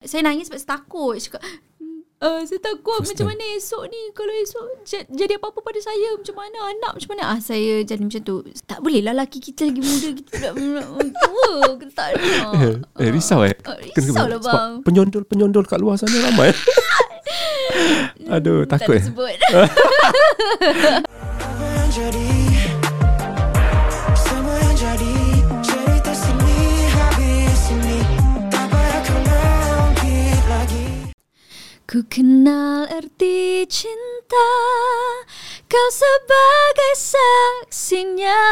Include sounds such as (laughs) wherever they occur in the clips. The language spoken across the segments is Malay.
Saya nangis sebab saya takut. Saya cakap, Uh, saya takut First macam time. mana esok ni Kalau esok j- jadi apa-apa pada saya Macam mana anak macam mana ah, Saya jadi macam tu Tak boleh lah laki kita lagi muda Kita dah tua Kita tak nak (laughs) Eh, risau eh? Ah, risau lah, bang. penyondol-penyondol kat luar sana ramai. (laughs) Aduh, Tak takut nak eh. sebut (laughs) Ku kenal erti cinta Kau sebagai saksinya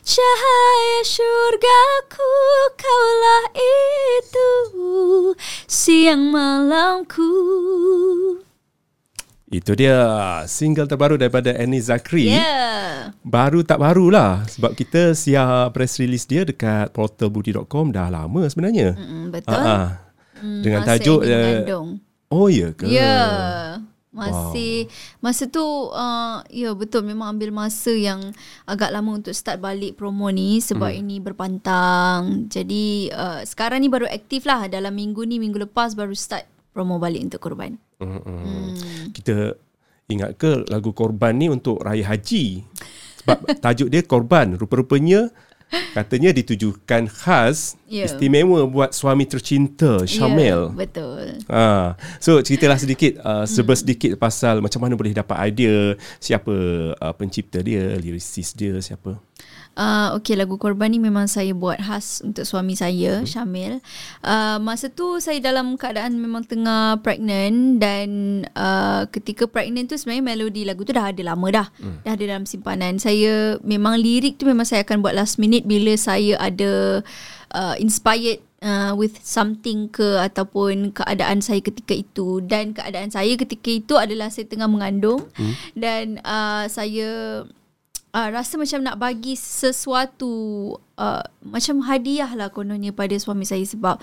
Cahaya syurgaku Kaulah itu Siang malamku Itu dia single terbaru daripada Annie Zakri. Yeah Baru tak barulah sebab kita siap press release dia dekat portalbudi.com dah lama sebenarnya. mm, Betul ah. Mm, Dengan tajuk mengandung. Oh ya ke? Ya. Masih wow. masa tu uh, ya betul memang ambil masa yang agak lama untuk start balik promo ni sebab hmm. ini berpantang. Jadi uh, sekarang ni baru aktif lah dalam minggu ni minggu lepas baru start promo balik untuk korban. Mm-mm. Hmm. Kita ingat ke lagu Korban ni untuk raya haji? Sebab (laughs) tajuk dia Korban. Rupa-rupanya katanya ditujukan khas Ya. istimewa buat suami tercinta. Ya, betul. Ha. So ceritalah sedikit uh, serba sedikit pasal macam mana boleh dapat idea siapa uh, pencipta dia, lyricist dia siapa. Uh, okay lagu korban ni memang saya buat khas untuk suami saya Syamil. Uh, masa tu saya dalam keadaan memang tengah pregnant dan uh, ketika pregnant tu sebenarnya melodi lagu tu dah ada lama dah. Hmm. Dah ada dalam simpanan. Saya memang lirik tu memang saya akan buat last minute bila saya ada uh, inspired uh, with something ke ataupun keadaan saya ketika itu dan keadaan saya ketika itu adalah saya tengah mengandung hmm. dan uh, saya uh, rasa macam nak bagi sesuatu uh, macam hadiah lah kononnya pada suami saya sebab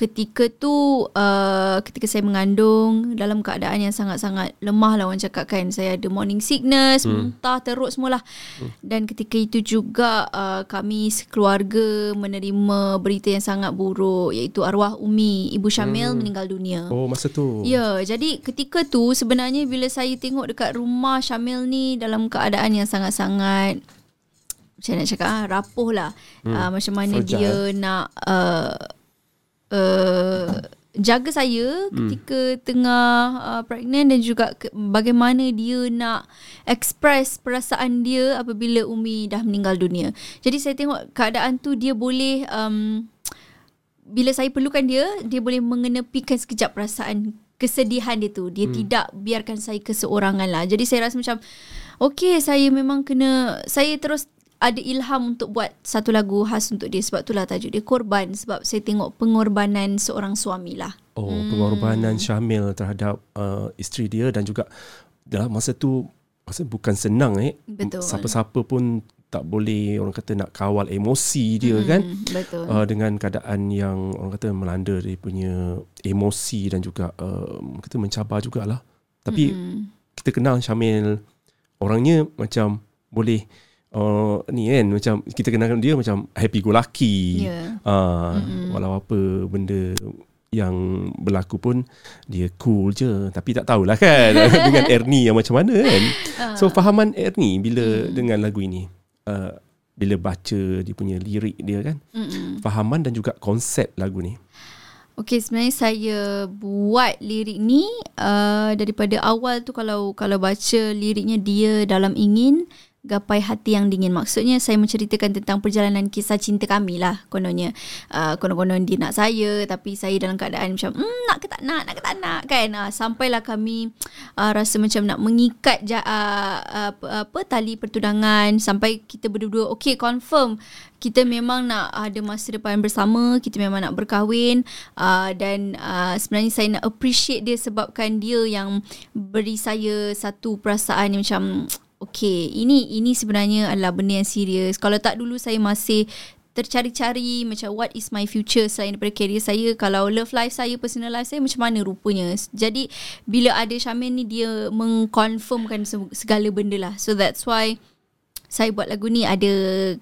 ketika tu uh, ketika saya mengandung dalam keadaan yang sangat-sangat lemah lah orang cakap kan saya ada morning sickness hmm. muntah teruk semualah hmm. dan ketika itu juga uh, kami sekeluarga menerima berita yang sangat buruk iaitu arwah Umi Ibu Syamil hmm. meninggal dunia Oh masa tu. Ya, jadi ketika tu sebenarnya bila saya tengok dekat rumah Syamil ni dalam keadaan yang sangat-sangat macam nak cakap ah, rapuh lah. Hmm. Uh, macam mana Fragile. dia nak uh, uh, jaga saya ketika tengah uh, pregnant dan juga ke, bagaimana dia nak express perasaan dia apabila Umi dah meninggal dunia. Jadi saya tengok keadaan tu dia boleh um, bila saya perlukan dia, dia boleh mengenepikan sekejap perasaan kesedihan dia tu. Dia hmm. tidak biarkan saya keseorangan lah. Jadi saya rasa macam, okay saya memang kena, saya terus ada ilham untuk buat satu lagu khas untuk dia. Sebab itulah tajuk dia Korban. Sebab saya tengok pengorbanan seorang suami lah. Oh, pengorbanan Syamil terhadap uh, isteri dia dan juga dalam masa tu masa bukan senang eh. Betul. Siapa-siapa pun tak boleh orang kata nak kawal emosi dia Hmm, kan. Betul. Uh, dengan keadaan yang orang kata melanda dia punya emosi dan juga uh, orang kata mencabar jugalah. Tapi Hmm. kita kenal Syamil orangnya macam boleh uh, ni kan macam kita kenal dia macam happy go lucky. Ya. Uh, walau apa benda yang berlaku pun dia cool je tapi tak tahulah kan (laughs) dengan Ernie yang macam mana kan. So fahaman Ernie bila dengan lagu ini uh, bila baca dia punya lirik dia kan. Mm-mm. Fahaman dan juga konsep lagu ni. Okay sebenarnya saya buat lirik ni uh, daripada awal tu kalau kalau baca liriknya dia dalam ingin gapai hati yang dingin. Maksudnya saya menceritakan tentang perjalanan kisah cinta kami lah kononnya. Uh, konon-konon dia nak saya tapi saya dalam keadaan macam hmm, nak ke tak nak, nak ke tak nak kan. Uh, sampailah kami uh, rasa macam nak mengikat ja, uh, apa, apa tali pertunangan sampai kita berdua-dua okay confirm kita memang nak ada masa depan bersama, kita memang nak berkahwin uh, dan uh, sebenarnya saya nak appreciate dia sebabkan dia yang beri saya satu perasaan yang macam okay, ini ini sebenarnya adalah benda yang serius. Kalau tak dulu saya masih tercari-cari macam what is my future selain daripada career saya kalau love life saya personal life saya macam mana rupanya jadi bila ada Syamil ni dia mengconfirmkan se- segala benda lah so that's why saya buat lagu ni ada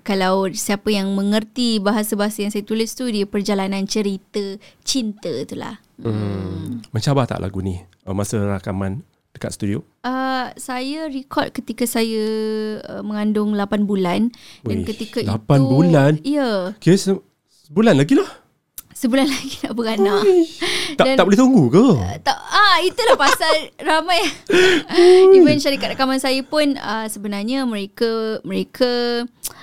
kalau siapa yang mengerti bahasa-bahasa yang saya tulis tu dia perjalanan cerita cinta tu lah. Hmm. Mencabar tak lagu ni uh, masa rakaman dekat studio? Uh, saya record ketika saya uh, mengandung 8 bulan dan Wih, ketika 8 itu bulan? Ya, Kira se- sebulan lagi lah. sebulan (laughs) lagi nak beranak. Tak, Dan- tak boleh tunggu ke? tak ah itulah pasal (laughs) ramai even syarikat rakaman saya pun uh, sebenarnya mereka mereka uh,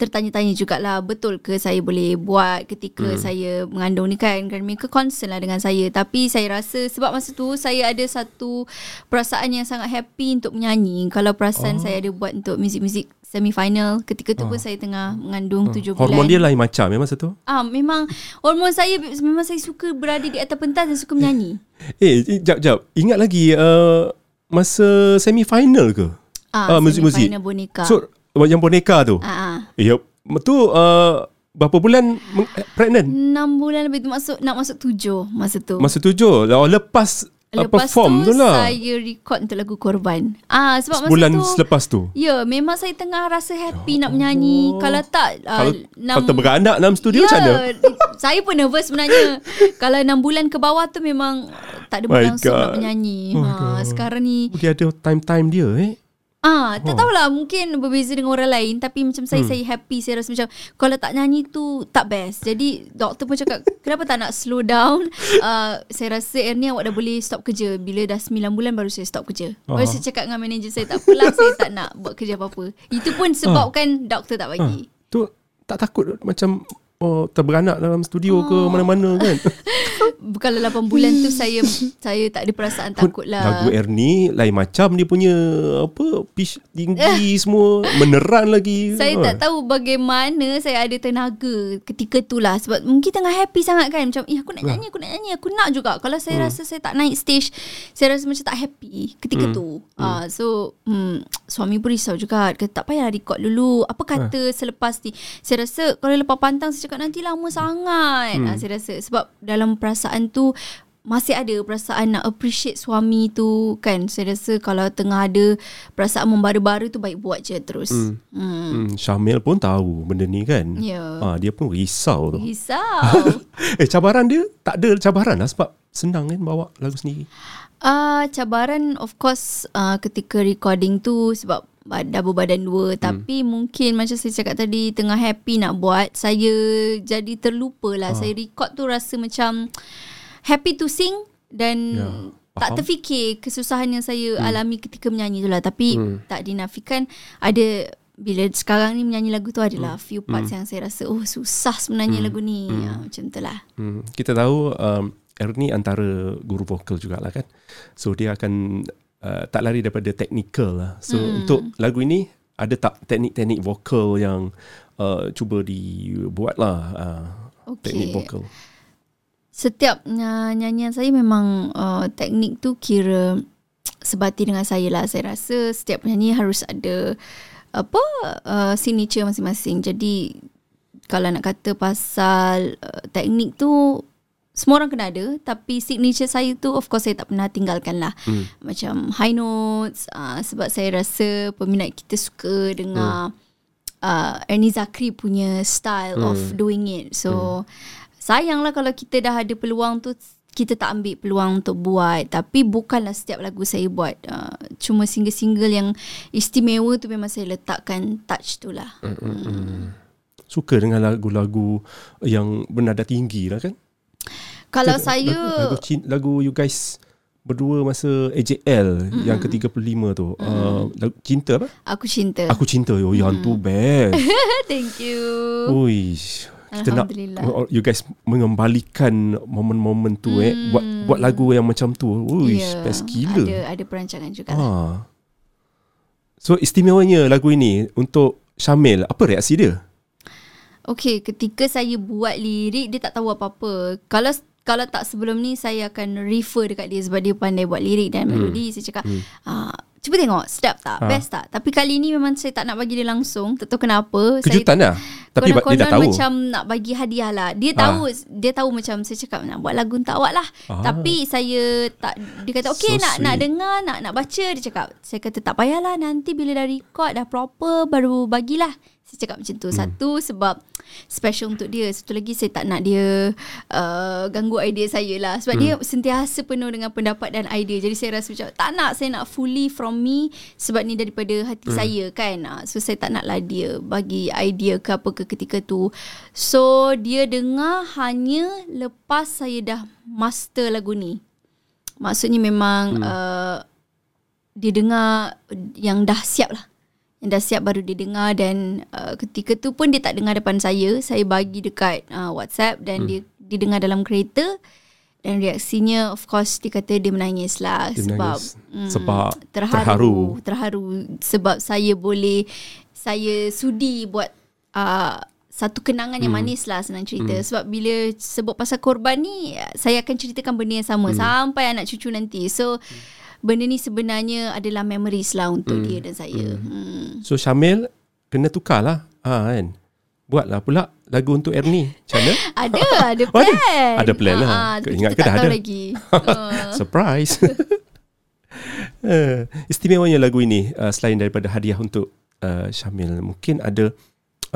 tertanya-tanya jugalah betul ke saya boleh buat ketika hmm. saya mengandung ni kan kan mereka concern lah dengan saya tapi saya rasa sebab masa tu saya ada satu perasaan yang sangat happy untuk menyanyi kalau perasaan oh. saya ada buat untuk muzik-muzik semi final ketika tu oh. pun saya tengah mengandung tujuh bulan Hormon dia lain macam ya masa tu? Ah memang hormon saya memang saya suka berada di atas pentas dan suka menyanyi. Eh, eh, jap jap. Ingat lagi uh, masa semi final ke? Ah, Ah, muzik-muzik. semi-final boneka. So yang boneka tu. ah, ah. Eh, ya, tu uh, berapa bulan eh, pregnant? 6 bulan lebih tu masuk nak masuk 7 masa tu. Masa tujuh. Oh, lepas, uh, Lepas perform tu, tu lah. saya record untuk lagu Korban. Ah sebab Sebulan masa tu selepas tu. Ya, memang saya tengah rasa happy nak menyanyi. Kalau tak ah, Kalau, enam- kalau terberanak dalam studio ya, macam mana? (laughs) Saya pun nervous sebenarnya. Kalau 6 bulan ke bawah tu memang tak ada berlangsung God. nak menyanyi. Oh ha, God. sekarang ni Mungkin ada time-time dia eh. Ah, tak Oh. tahulah mungkin berbeza dengan orang lain tapi macam saya hmm. saya happy saya rasa macam kalau tak nyanyi tu tak best. Jadi doktor pun cakap (laughs) kenapa tak nak slow down? Uh, (laughs) saya rasa Ernie awak dah boleh stop kerja bila dah 9 bulan baru saya stop kerja. Ah. Baru saya cakap dengan manager saya tak apalah saya tak nak buat kerja apa-apa. Itu pun sebabkan doktor tak bagi. Tu tak takut macam oh, terberanak dalam studio ke mana-mana kan? (laughs) Kalau 8 bulan tu saya saya tak ada perasaan takut lah. Lagu Ernie lain macam dia punya apa pitch tinggi (laughs) semua meneran lagi. Saya Ah. tak tahu bagaimana saya ada tenaga ketika tu lah sebab mungkin tengah happy sangat kan macam eh aku nak nyanyi aku nak nyanyi aku nak juga kalau saya Hmm. rasa saya tak naik stage saya rasa macam tak happy ketika Hmm. tu ah so hmm, suami pun risau juga kata tak payah record dulu apa kata selepas ni saya rasa kalau lepas pantang saya cakap nanti lama sangat Hmm. ah, saya rasa sebab dalam perasaan tu masih ada perasaan nak appreciate suami tu kan saya rasa kalau tengah ada perasaan membara-bara tu baik buat je terus Hmm. hmm. Hmm, Syamil pun tahu benda ni kan. Ya. Ah, dia pun risau tu. Risau. (laughs) eh cabaran dia tak ada cabaran lah sebab senang kan bawa lagu sendiri. Uh, cabaran of course uh, ketika recording tu sebab bad- dah berbadan dua. Hmm. Tapi mungkin macam saya cakap tadi tengah happy nak buat. Saya jadi terlupa lah. Ah. Saya record tu rasa macam happy to sing dan Ya, tak terfikir kesusahan yang saya hmm. alami ketika menyanyi tu lah. Tapi hmm. tak dinafikan ada bila sekarang ni menyanyi lagu tu adalah few parts yang saya rasa oh susah sebenarnya lagu ni. Ya, macam tu lah. Hmm, kita tahu um, Ernie antara guru vokal jugalah kan. So dia akan uh, tak lari daripada technical lah. So hmm. untuk lagu ini ada tak teknik-teknik vokal yang uh, cuba dibuat lah uh, Okay. teknik vokal. Setiap uh, nyanyian saya memang uh, teknik tu kira sebati dengan saya lah. Saya rasa setiap penyanyi harus ada apa uh, signature masing-masing. Jadi kalau nak kata pasal uh, teknik tu semua orang kena ada tapi signature saya tu of course saya tak pernah tinggalkan lah. Hmm. Macam high notes uh, sebab saya rasa peminat kita suka dengar uh, Ernie Zakri punya style Hmm. of doing it. So sayanglah kalau kita dah ada peluang tu kita tak ambil peluang untuk buat tapi bukanlah setiap lagu saya buat uh, cuma single-single yang istimewa tu memang saya letakkan touch tu lah Suka dengan lagu-lagu yang bernada tinggi lah kan. Kalau Lagu- saya lagu, lagu, cin- lagu you guys berdua masa AJL mm. yang ke-35 tu. Mm. Uh, lagu cinta apa? aku cinta Aku cinta. Oh, yang tu best. (laughs) thank you Ui, kita nak Alhamdulillah. you guys mengembalikan momen-momen tu eh buat buat lagu yang macam tu. Ui, Ya, best gila. ada ada perancangan juga lah. Ah. So istimewanya lagu ini untuk Syamil, apa reaksi dia? Okay, ketika saya buat lirik dia tak tahu apa-apa. Kalau kalau tak sebelum ni saya akan refer dekat dia sebab dia pandai buat lirik dan melodi. Saya cakap, hmm. ah, Cuba tengok sedap tak Ha. Best tak Tapi kali ni memang saya tak nak bagi dia langsung Tak tahu kenapa Kejutan lah. Tapi ba- dia dah tahu. macam nak bagi hadiah lah Dia Ha. tahu Dia tahu macam Saya cakap nak buat lagu untuk awak lah Ah. Tapi saya tak Dia kata okay So nak nak sweet. dengar Nak nak baca Dia cakap Saya kata tak payahlah Nanti bila dah record Dah proper Baru bagilah Saya cakap macam tu. Satu sebab Special untuk dia. Satu lagi saya tak nak dia uh, Ganggu idea saya lah. Sebab dia sentiasa penuh dengan pendapat dan idea. Jadi saya rasa macam Tak nak Saya nak fully from me Sebab ni daripada hati saya kan? Ah, So saya tak nak lah dia Bagi idea ke apa ke ketika tu. So dia dengar Hanya lepas saya dah Master lagu ni. Maksudnya memang uh, Dia dengar Yang dah siap lah yang dah siap baru dia dengar dan uh, ketika tu pun dia tak dengar depan saya saya bagi dekat uh, WhatsApp dan hmm. dia dia dengar dalam kereta dan reaksinya of course dia kata dia menangis lah Dia sebab menangis sebab terharu, terharu. terharu sebab saya boleh saya sudi buat uh, satu kenangan yang Hmm. manis lah senang cerita sebab bila sebut pasal korban ni saya akan ceritakan benda yang sama Hmm. sampai anak cucu nanti so benda ni sebenarnya adalah memories lah untuk dia dan saya hmm. So Syamil kena tukar lah. Ha, kan? Buatlah pula lagu untuk Ernie. Macam mana? (laughs) Ada, ada Oh, ada? plan. Ada plan lah. Ah, Kau tapi ingat ke dah ada? lagi. Ah. (laughs) Surprise. uh, (laughs) istimewanya lagu ini uh, selain daripada hadiah untuk uh, Syamil, mungkin ada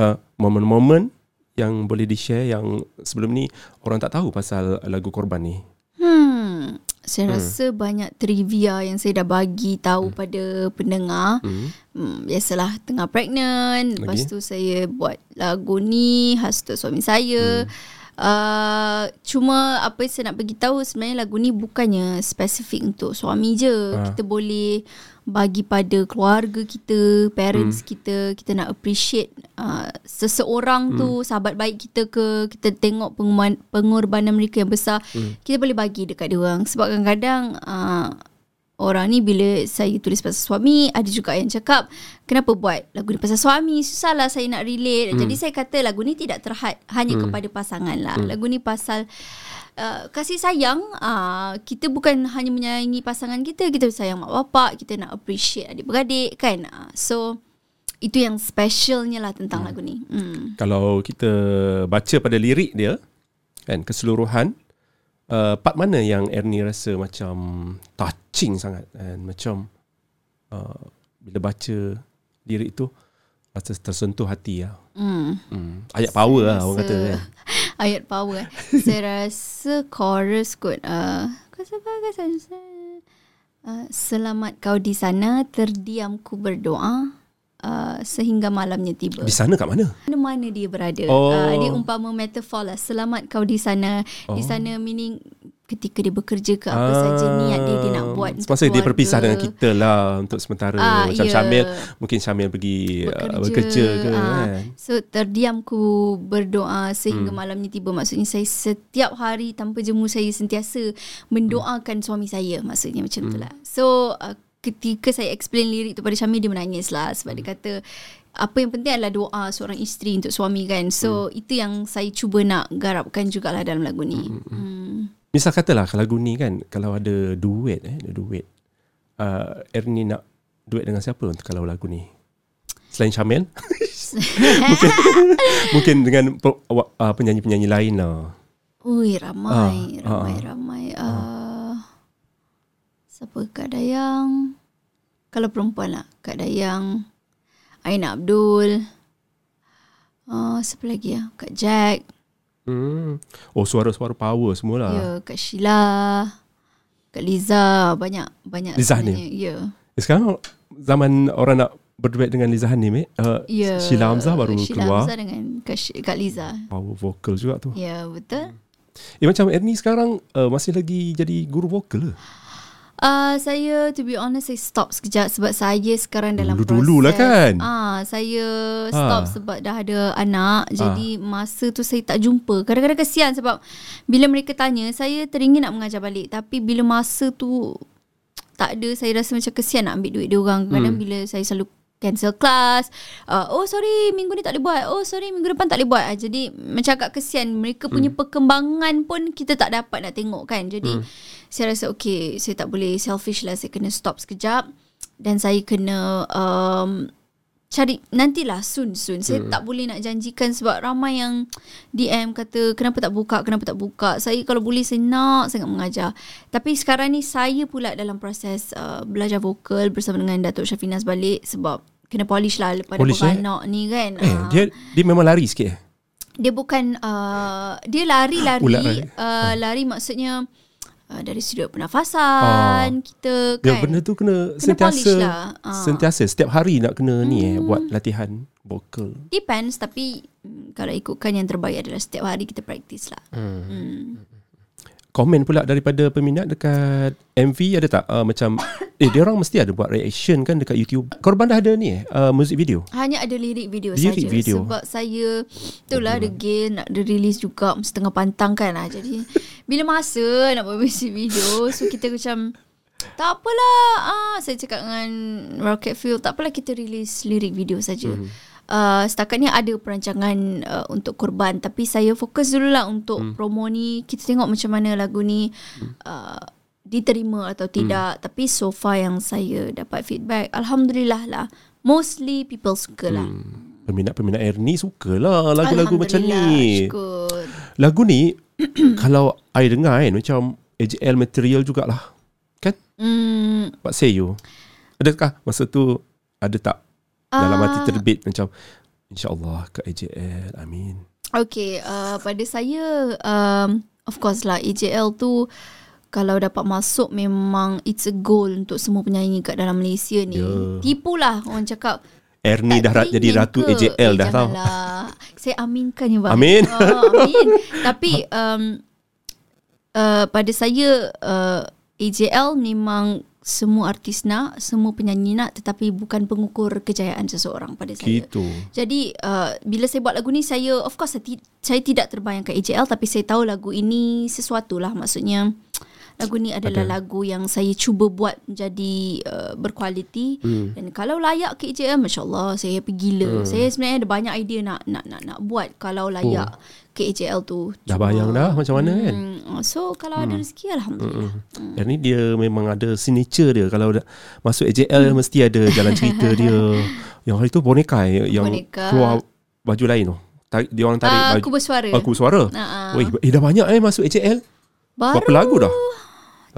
uh, momen-momen yang boleh di-share yang sebelum ni orang tak tahu pasal lagu Korban ni. Hmm, saya rasa banyak trivia yang saya dah bagi Hmm. tahu pada pendengar. Hmm. Hmm, biasalah tengah pregnant, lepas Lagi? tu saya buat lagu ni khas untuk suami saya. Hmm. Uh, cuma apa yang saya nak bagi tahu sebenarnya lagu ni bukannya spesifik untuk suami je. Ah. Kita boleh bagi pada keluarga kita, parents Hmm. kita, kita nak appreciate uh, seseorang tu, sahabat baik kita ke, kita tengok pengorban- pengorbanan mereka yang besar, Hmm. kita boleh bagi dekat dia orang. Sebab kadang-kadang uh, orang ni bila saya tulis pasal suami ada juga yang cakap kenapa buat lagu ni pasal suami susahlah saya nak relate hmm. jadi saya kata lagu ni tidak terhad hanya hmm. kepada pasangan lah hmm. lagu ni pasal Uh, kasih sayang uh, kita bukan hanya menyayangi pasangan kita kita sayang mak bapak kita nak appreciate adik-beradik kan uh, so itu yang specialnya lah tentang lagu ni hmm. Kalau kita baca pada lirik dia kan keseluruhan uh, part mana yang Ernie rasa macam touching sangat kan macam uh, bila baca lirik tu rasa tersentuh hati lah. Hmm. Hmm. Ayat power lah orang kata kan. (laughs) Ayat power eh. Saya rasa chorus kot. Uh, kau sebagai saya. Uh, selamat kau di sana, terdiamku berdoa uh, sehingga malamnya tiba. Di sana kat mana? Mana-mana dia berada. Oh. Uh, dia umpama metafor lah. Selamat kau di sana. Oh. Di sana meaning ketika dia bekerja ke apa saja niat dia dia nak buat Ah. Semasa dia berpisah dengan kita lah untuk sementara. Ah, Macam ya. Syamil, mungkin Syamil pergi bekerja, uh, bekerja ke Ah, kan. So terdiamku berdoa sehingga Hmm. malamnya tiba Maksudnya saya setiap hari tanpa jemu saya sentiasa mendoakan suami saya Maksudnya macam Hmm. tu lah So uh, ketika saya explain lirik tu pada Syamil dia menangis lah Sebab dia Hmm. kata apa yang penting adalah doa seorang isteri untuk suami kan So Hmm. itu yang saya cuba nak garapkan jugalah dalam lagu ni hmm. Misal katalah kalau lagu ni kan kalau ada duet eh ada duet. Uh, Ernie nak duet dengan siapa untuk kalau lagu ni? Selain Syamil? (laughs) mungkin (laughs) mungkin dengan uh, penyanyi-penyanyi lain lah. Ui ramai, Ah, ramai, ah, ramai. Uh, siapa Kak Dayang? Kalau perempuan lah, Kak Dayang, Aina Abdul. Uh, siapa lagi ya? Kak Jack, Hmm. Oh suara-suara power semualah. ya, Kak Sheila, Kak Liza, banyak banyak Liza sebenarnya. Ya. Eh, Sekarang zaman orang nak berduet dengan Liza Hanim eh. Uh, Ya. Sheila Hamzah baru Sheila keluar. Hamzah dengan Kak, Sh- Kak Liza. Power vocal juga tu. Ya, betul. Eh macam Ernie sekarang uh, masih lagi jadi guru vokal ke? Uh, saya to be honest saya stop sekejap sebab saya sekarang dalam Dulu-dulu lah proses. kan? Ah, saya stop Ah. sebab dah ada anak. Jadi masa tu saya tak jumpa. Kadang-kadang kesian sebab bila mereka tanya saya teringin nak mengajar balik tapi bila masa tu tak ada saya rasa macam kesian nak ambil duit dia orang. Kadang Hmm. bila saya selalu cancel kelas. Uh, oh sorry minggu ni tak boleh buat. Oh sorry minggu depan tak boleh buat. Ah, Jadi macam agak kesian. Mereka punya Hmm. perkembangan pun kita tak dapat nak tengok kan. Jadi saya rasa okay saya tak boleh selfish lah. Saya kena stop sekejap. dan saya kena um, cari nantilah soon soon. Saya Hmm. tak boleh nak janjikan sebab ramai yang DM kata kenapa tak buka, kenapa tak buka. Saya kalau boleh saya nak sangat mengajar. Tapi sekarang ni saya pula dalam proses uh, belajar vokal bersama dengan Datuk Syafinas balik sebab kena polish lah lepas Polish, eh? beranak ni kan. Eh, Ah. dia dia memang lari sikit eh. dia bukan uh, dia lari-lari lari. uh, lari maksudnya uh, dari sudut pernafasan kita Dia kan benda tu kena, Kena sentiasa lah. Ah. sentiasa setiap hari nak kena ni eh buat latihan vokal. depends tapi mm, kalau ikutkan yang terbaik adalah setiap hari kita praktis lah hmm. Komen pula daripada peminat dekat MV ada tak uh, macam (coughs) eh dia orang mesti ada buat reaction kan dekat YouTube. Korban dah ada ni eh uh, music video. hanya ada lirik video Lirik saja video. sebab saya itulah ada game nak ada release juga setengah pantang kan lah. jadi bila masa nak buat music video so kita macam tak apalah ah saya cakap dengan Rocket Fuel tak apalah kita release lirik video saja Mhm. Uh, setakat ni ada perancangan uh, untuk korban tapi saya fokus dulu lah untuk Hmm. promo ni kita tengok macam mana lagu ni uh, diterima atau tidak tapi so far yang saya dapat feedback alhamdulillah lah mostly people suka lah Hmm. Peminat-peminat Ernie sukalah lagu-lagu macam ni. syukur. Lagu ni (clears throat) kalau I dengar kan macam AJL material jugalah. Kan? Hmm, Pak Seyo. Adakah masa tu ada tak dalam hati Ah. terbit macam InsyaAllah ke AJL. Amin. Okay, uh, pada saya, um, of course lah, AJL tu kalau dapat masuk memang it's a goal untuk semua penyanyi kat dalam Malaysia ni. Ya. Tipulah orang cakap. Ernie dah tak ra- jadi ratu ke? AJL eh, dah tau. Saya aminkan ya bang. Amin. (laughs) Oh, amin. Tapi (laughs) um, uh, pada saya uh, AJL memang semua artis nak, semua penyanyi nak tetapi bukan pengukur kejayaan seseorang pada saya. Gitu. Jadi uh, bila saya buat lagu ni saya of course saya, saya tidak terbayangkan AJL tapi saya tahu lagu ini sesuatu lah maksudnya lagu ni adalah Ada. lagu yang saya cuba buat menjadi uh, berkualiti Hmm. dan kalau layak ke AJL masya-Allah saya happy gila. Hmm. Saya sebenarnya ada banyak idea nak nak nak nak buat kalau layak ke AJL tu. Dah bayang dah macam mana kan? Hmm, so kalau ada rezeki alhamdulillah. Hmm. Ernie dia memang ada signature dia kalau dah masuk AJL mesti ada jalan cerita dia. (laughs) Yang hari tu boneka eh, yang Boneka. keluar baju lain tu. Tarik, dia orang tarik Ah, baju. aku bersuara. Aku suara. Ah, ah. Weh, eh dah banyak eh masuk AJL. Baru Berapa lagu dah?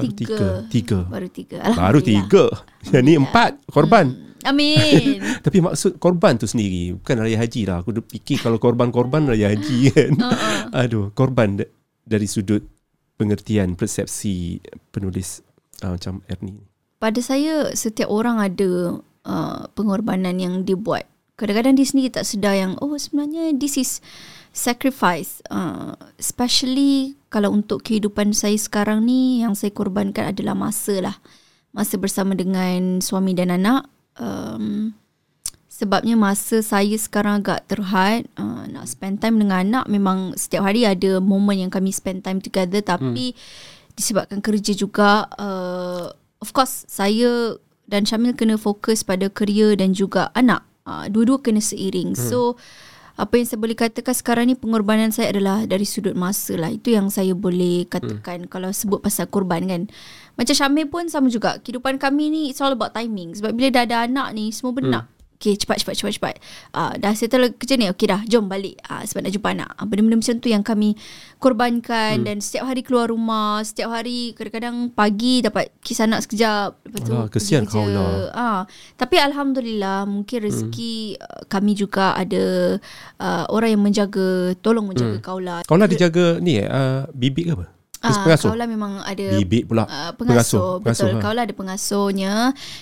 Baru tiga. tiga. Tiga. Baru tiga. Baru tiga. Yang ni empat korban. Amin. (laughs) Tapi maksud korban tu sendiri bukan raya haji lah. Aku fikir kalau korban-korban raya haji (laughs) kan. Uh-uh. Aduh, korban da- dari sudut pengertian persepsi penulis uh, macam Ernie. Pada saya setiap orang ada uh, pengorbanan yang dia buat. Kadang-kadang dia sendiri tak sedar yang oh sebenarnya this is sacrifice. Uh, especially kalau untuk kehidupan saya sekarang ni yang saya korbankan adalah masa lah. Masa bersama dengan suami dan anak. Um, sebabnya masa saya sekarang agak terhad uh, nak spend time dengan anak memang setiap hari ada momen yang kami spend time together tapi hmm. disebabkan kerja juga uh, of course saya dan Syamil kena fokus pada kerja dan juga anak uh, dua-dua kena seiring hmm. so apa yang saya boleh katakan sekarang ni pengorbanan saya adalah dari sudut masa lah itu yang saya boleh katakan hmm. kalau sebut pasal korban kan macam Syamil pun sama juga kehidupan kami ni it's all about timing sebab bila dah ada anak ni semua benda hmm. nak Okay cepat cepat cepat cepat uh, Dah settle kerja ni Okay dah jom balik uh, Sebab nak jumpa anak uh, Benda-benda macam tu yang kami Korbankan hmm. Dan setiap hari keluar rumah Setiap hari Kadang-kadang pagi Dapat kisah anak sekejap Lepas tu Alah, kesian kerja. kau lah. Ah, Tapi Alhamdulillah Mungkin rezeki hmm. Kami juga ada uh, Orang yang menjaga Tolong menjaga hmm. kaulah Kau lah dijaga ni eh, uh, bibik ke apa? Kes Ah, pengasuh? Kaulah memang ada Bibik pula. uh, pengasuh, Pengasuh, betul ha. kaulah ada pengasuhnya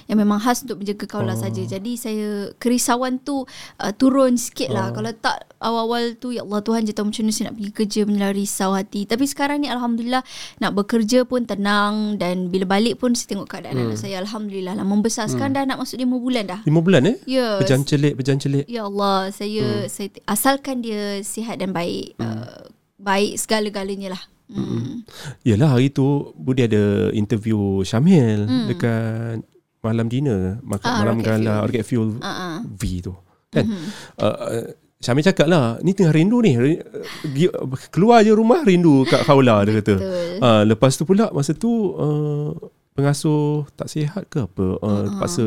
yang memang khas untuk menjaga kaulah Oh. saja jadi saya kerisauan tu uh, turun sikit lah kalau tak awal-awal tu ya Allah Tuhan je tahu macam mana saya nak pergi kerja menyelah risau hati tapi sekarang ni Alhamdulillah nak bekerja pun tenang dan bila balik pun saya tengok keadaan Hmm. anak saya Alhamdulillah lah membesar sekarang dah nak masuk 5 bulan dah Lima bulan eh? Yes. Pejan celik, pejan celik. Ya Allah, saya hmm. saya asalkan dia sihat dan baik, hmm. uh, baik segala-galanya lah. Hmm. Yelah hari tu Budi ada interview Syamil hmm. dekat malam dinner makan Ah, malam Rocket gala Fuel. Rocket Fuel Uh-uh. V tu kan mm-hmm. uh, uh, Syamil cakap lah ni tengah rindu ni keluar je rumah rindu kat Khawla dia kata (laughs) uh, lepas tu pula masa tu uh, pengasuh tak sihat ke apa uh, uh-huh. terpaksa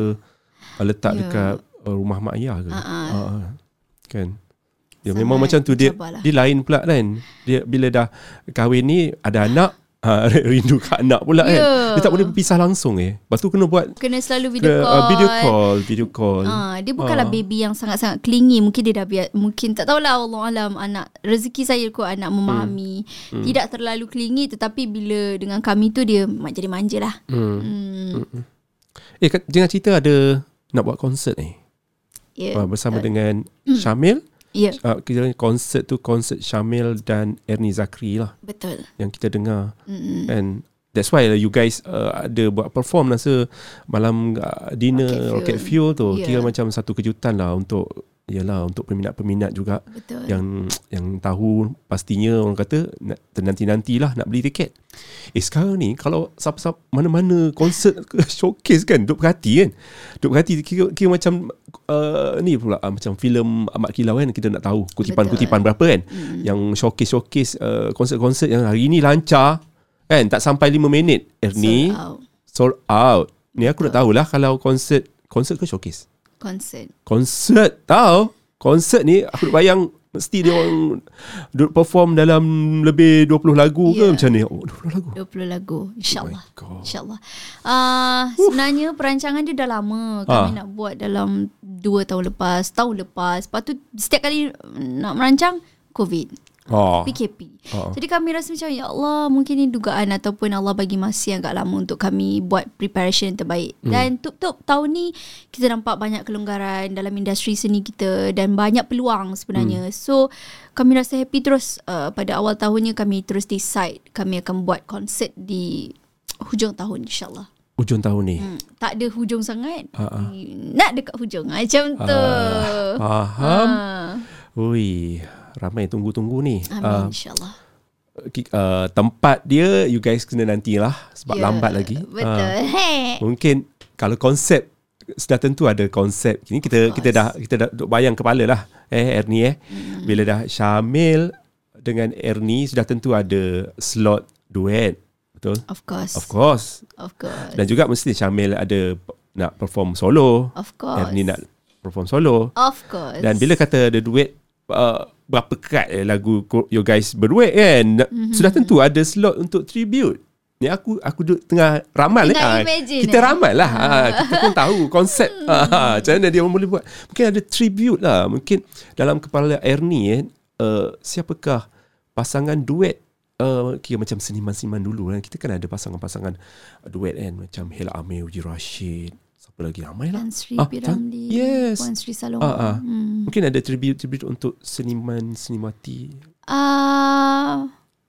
uh, letak yeah. dekat uh, rumah mak ayah ke Uh-uh. uh, kan dia Sangat memang macam tu dia mencabarlah. dia lain pula kan dia bila dah kahwin ni ada anak ha, (laughs) rindu kat anak pula kan Ya. dia tak boleh berpisah langsung eh lepas tu kena buat Kena selalu video call. uh, video call video call Ah, dia bukanlah Ah. baby yang sangat-sangat clingy. Mungkin dia dah biar, mungkin tak tahulah Allah alam anak rezeki saya kot anak memahami. Hmm. Tidak terlalu clingy tetapi bila dengan kami tu dia mak jadi manja lah. hmm. Hmm. eh jangan cerita ada nak buat konsert ni Ya. uh, bersama betul. dengan Syamil Ya, uh, kira konsert tu konsert Syamil dan Ernie Zakri lah betul. yang kita dengar Mm-mm. and that's why lah you guys uh, ada buat perform rasa malam uh, dinner Rocket Rocket Fuel. Fuel, tu Yeah. kira macam satu kejutan lah untuk yalah untuk peminat-peminat juga Betul. yang (tsk) yang tahu pastinya orang kata nak nanti-nantilah nak beli tiket. Eh sekarang ni kalau siapa-siapa mana-mana konsert ke (laughs) showcase kan duk perhati kan. Duk perhati kira, kira macam uh, ni pula uh, macam filem Amat Kilau kan kita nak tahu kutipan-kutipan berapa kan. Mm. Yang showcase-showcase uh, konsert-konsert yang hari ni lancar kan tak sampai 5 minit. Ernie Sold out. sold out. Ni aku nak tahulah kalau konsert konsert ke showcase. Concert. Konsert tahu Konsert ni Aku nak bayang Mesti dia orang Duduk perform dalam Lebih 20 lagu ke Ya. Macam ni oh, 20 lagu 20 lagu. InsyaAllah. Oh. InsyaAllah. Uh, sebenarnya perancangan dia dah lama. Kami Ah. nak buat dalam 2 tahun lepas, tahun lepas. Lepas tu setiap kali nak merancang, COVID. Oh. PKP. Ah. Jadi kami rasa macam ya Allah mungkin ini dugaan ataupun Allah bagi masa yang agak lama untuk kami buat preparation yang terbaik. Hmm. Dan tup-tup tahun ni kita nampak banyak kelonggaran dalam industri seni kita dan banyak peluang sebenarnya. Hmm. So kami rasa happy terus uh, pada awal tahunnya kami terus decide kami akan buat konsert di hujung tahun insyaAllah. Ujung tahun ni Hmm, tak ada hujung sangat. Ah, ah. Nak dekat hujung macam tu. Ah, Faham Ah, Ui Ramai tunggu-tunggu ni Amin Ah, insyaAllah. uh, Tempat dia You guys kena nantilah Sebab Ya, lambat lagi Betul. Hey. Mungkin Kalau konsep Sudah tentu ada konsep Kini kita kita dah kita dah duk bayang kepala lah Eh Ernie eh Hmm. Bila dah Syamil Dengan Ernie Sudah tentu ada Slot duet Betul Of course. Of course Of course. Dan juga mesti Syamil ada Nak perform solo Of course. Ernie nak perform solo Of course. Dan bila kata ada duet uh, Berapa kerat eh lagu you guys berduet kan? Mm-hmm. Sudah tentu ada slot untuk tribute. Ni aku aku duduk tengah ramal Tengah eh. Ah, imagine, Kita eh? ramal lah. Ah, (laughs) Kita pun tahu konsep. Ah, Macam mana dia boleh buat. Mungkin ada tribute lah. Mungkin dalam kepala Ernie eh, uh, Siapakah pasangan duet? Uh, Kira macam seniman-seniman dulu kan? Kita kan ada pasangan-pasangan duet kan? Macam Hela Amir, Uji Rashid Siapa lagi ramai lah Tan Sri Ah, Piramli. Tan- yes. Puan Sri Saloma. Ah, ah. Hmm. Mungkin ada tribute-tribute untuk seniman-senimati Ah,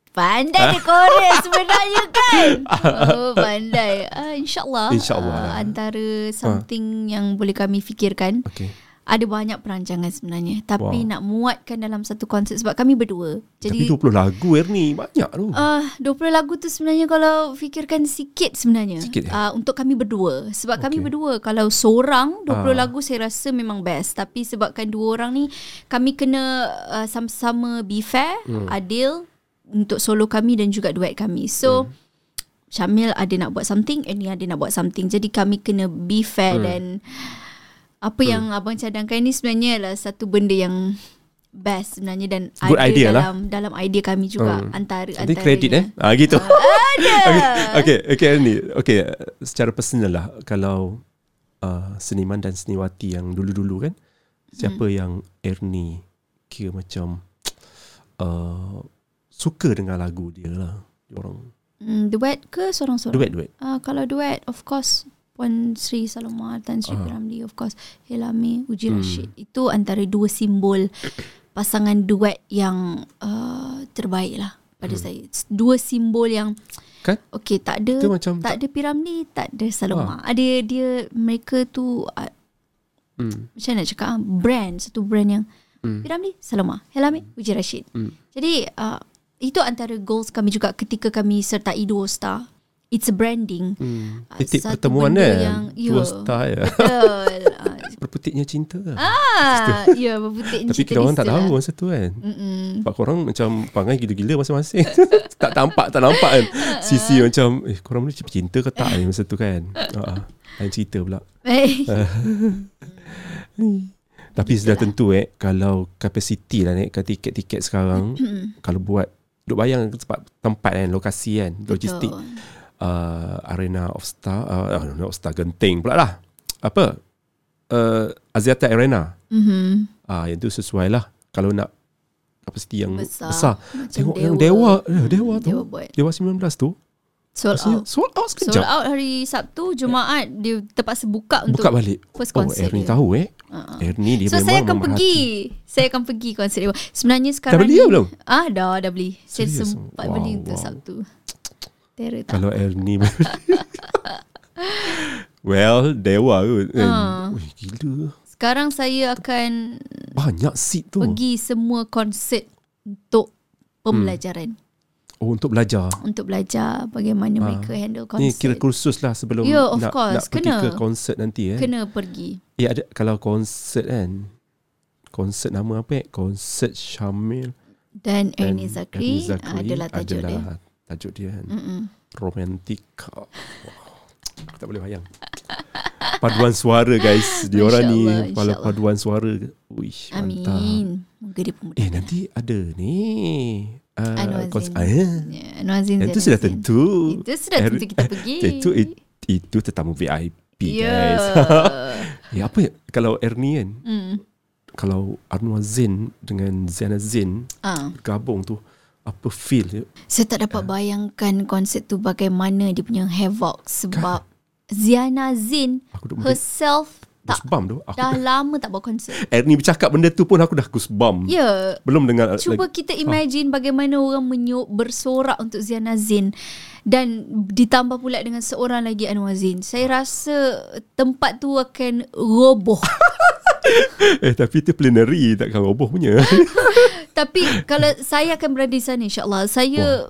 pandai dia korek (laughs) sebenarnya kan. (laughs) Oh, pandai. Ah, InsyaAllah. InsyaAllah lah. ah, antara something yang boleh kami fikirkan. Okay Ada banyak perancangan sebenarnya. Tapi Wow. nak muatkan dalam satu konsert. Sebab kami berdua. Tapi Jadi 20 lagu Ernie Banyak tu Ah, uh, 20 lagu tu sebenarnya kalau fikirkan sikit sebenarnya. Sikit, eh? uh, untuk kami berdua. Sebab okay. kami berdua kalau seorang 20 Ah. lagu saya rasa memang best. Tapi sebabkan dua orang ni kami kena uh, sama-sama be fair, hmm. adil untuk solo kami dan juga duet kami. So hmm. Syamil ada nak buat something, Ernie ada nak buat something. Jadi kami kena be fair hmm. dan apa hmm. yang abang cadangkan ni sebenarnya adalah satu benda yang best sebenarnya dan Good ada idea lah. dalam dalam idea kami juga Hmm. antara Nanti antaranya. kredit eh ah, Gitu Ada. (laughs) okay, okay, okay Ernie Okay Secara personal lah Kalau uh, Seniman dan seniwati Yang dulu-dulu kan Siapa Hmm. yang Ernie Kira macam uh, (tsk) Suka dengan lagu dia lah Orang Hmm, duet ke seorang-seorang? Duet-duet Uh, kalau duet, of course, Puan Sri Saloma, Tan Sri Ah. Piramli, of course, Helami, Uji Hmm. Rashid. Itu antara dua simbol (clears throat) pasangan duet yang uh, terbaik lah pada Hmm. saya. Dua simbol yang Kan Okay, tak ada macam tak ada Piramli, tak ada Saloma. Ada dia mereka tu uh, hmm, macam nak cakap ah, brand, satu brand yang Hmm. Piramli, Saloma, Helami, Uji Rashid. hmm. Jadi uh, itu antara goals kami juga ketika kami sertai Duo Star. It's a branding. Hmm. Ah, Titik satu pertemuan kan yang- Dua ya. star ya Betul. (laughs) Uh, Berputiknya cinta lah. Ah, ya berputik Tapi kita orang tak tahu masa tu kan. Mm-mm. Sebab korang macam Pangai gila-gila masing-masing (laughs) Tak nampak Tak nampak kan Sisi macam Eh korang boleh cinta ke tak ni Masa tu kan uh, (laughs) Lain cerita pula Eh, Tapi sudah tentu eh Kalau kapasiti lah naikkan tiket-tiket sekarang Kalau buat Duk bayang tempat, tempat kan Lokasi kan Logistik betul. Uh, Arena of Star uh, Arena of Star Genting pula lah Apa uh, Aziata Arena Mhm. Ah, Yang tu sesuai lah Kalau nak Kapasiti yang Besar. besar, Macam Tengok yang Dewa eh, Dewa tu Dewa buat. Dewa 19 tu Sold Rasanya out. sold out Sold sekejap out hari Sabtu, Jumaat dia terpaksa buka untuk Buka balik first Oh concert Ernie dia. tahu eh Uh-uh. Ernie dia So memang saya akan pergi Saya akan pergi konsert Dewa Sebenarnya sekarang beli ni, belum? Ah dah dah beli Saya Serius? sempat Wow, beli untuk wow. Sabtu Terror tak Kalau Ernie Well Dewa tu kan Ah. Wih gila Sekarang saya akan Banyak seat tu Pergi semua konsert Untuk Pembelajaran Oh untuk belajar Untuk belajar Bagaimana Ah. mereka handle konsert Ni kira kursus lah sebelum Ya, of nak, course. nak pergi Kena. ke konsert nanti eh. Kena pergi Eh ada kalau konsert kan. Konsert nama apa eh? Konsert Syamil Dan Ernie Zakri, Ernie Zakri Adalah tajuk dia adalah tajuk dia kan. Mm-mm. Romantika. Wow. Aku tak boleh bayang. Paduan suara guys. Dia orang ni kalau paduan suara. Uish, mantap. Amin Moga dia pemuda Eh nanti ada ni. Uh, Anwar Zain. ah, ya. Anwar Zain Yang tu Zain sudah tentu. Itu sudah tentu kita pergi (laughs) Itu it- itu tetamu VIP Ya guys. (laughs) ya apa ya? Kalau Ernie kan. hmm. Kalau Anwar Zain dengan Ziana Zain ah. gabung tu apa feel dia? Saya tak dapat bayangkan konsert tu bagaimana dia punya havoc sebab Ziana Zain Aku duk herself tak goosebump tu. Aku dah lama tak buat konsert. (laughs) Ernie bercakap benda tu pun aku dah goosebump. Ya, Belum dengar Cuba lagi. kita imagine bagaimana orang menyuk bersorak untuk Ziana Zain dan ditambah pula dengan seorang lagi Anwar Zain. Saya rasa tempat tu akan roboh. (laughs) (laughs) Eh tapi tu plenary takkan roboh punya. (laughs) Tapi kalau saya akan berada di sana insyaAllah. Saya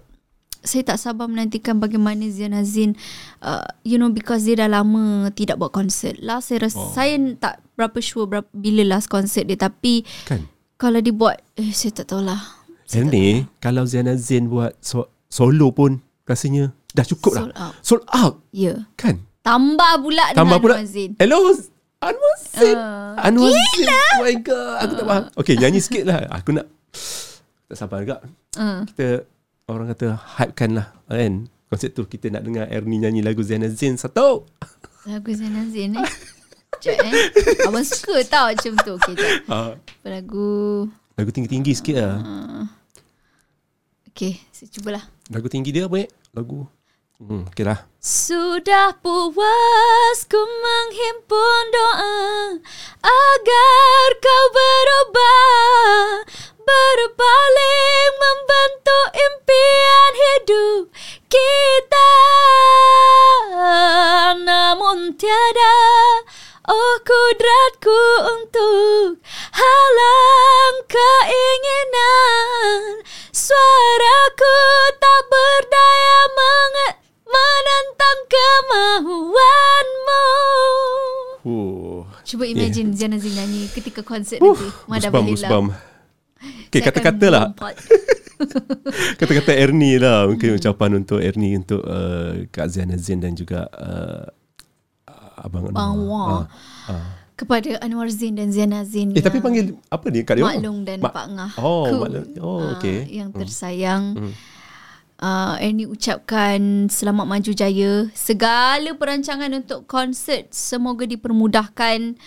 saya tak sabar menantikan bagaimana Ziana Zain uh, you know because dia dah lama tidak buat konsert. Last saya rasa Oh. saya tak berapa sure berapa, bila last konsert dia tapi kan? kalau dia buat eh saya tak tahulah. Ernie kalau Ziana Zain buat so- solo pun rasanya dah cukup Sold dah. out. Sold out. Ya. Yeah. Kan? Tambah pula Tambah dengan pula. Anwar Zain. Hello Anwar Zain. Ah, Anwar Zain. Oh my god. Aku tak faham. Okay nyanyi sikit lah. Aku nak. Tak sabar juga. Uh, Kita orang kata hypekan lah kan. Konsep tu kita nak dengar Ernie nyanyi lagu Ziana Zain satu. lagu Ziana Zain eh. Sekejap eh. Abang suka tau macam tu. Okay, sekejap. Ah, Apa lagu... lagu tinggi-tinggi sikit lah. Okay, saya cubalah. Lagu tinggi dia apa eh? Lagu. Hmm, okay lah. Sudah puas ku menghimpun doa agar kau berubah berbalik membentuk impian hidup kita namun tiada oh kudratku untuk halang keinginan suaraku tak berdaya menget menentang kemahuanmu Oh. Cuba imagine yeah. Ziana Zain nyanyi ketika konsert Uh, nanti. Mada goosebump. Okay, kata-kata lah. (laughs) Kata-kata Ernie lah. Mungkin ucapan untuk Ernie untuk uh, Kak Ziana Zain dan juga uh, Abang Bang Anwar. Wah. Ah, ah. Kepada Anwar Zain dan Ziana Zain. Eh, tapi panggil apa dia Kak dia? Maklung dan Mak- Pak Ngah. Oh, Ku. Maklung. Oh, Ah, okay. Yang tersayang. Hmm. Uh, Ernie ucapkan selamat maju jaya. Segala perancangan untuk konsert semoga dipermudahkan.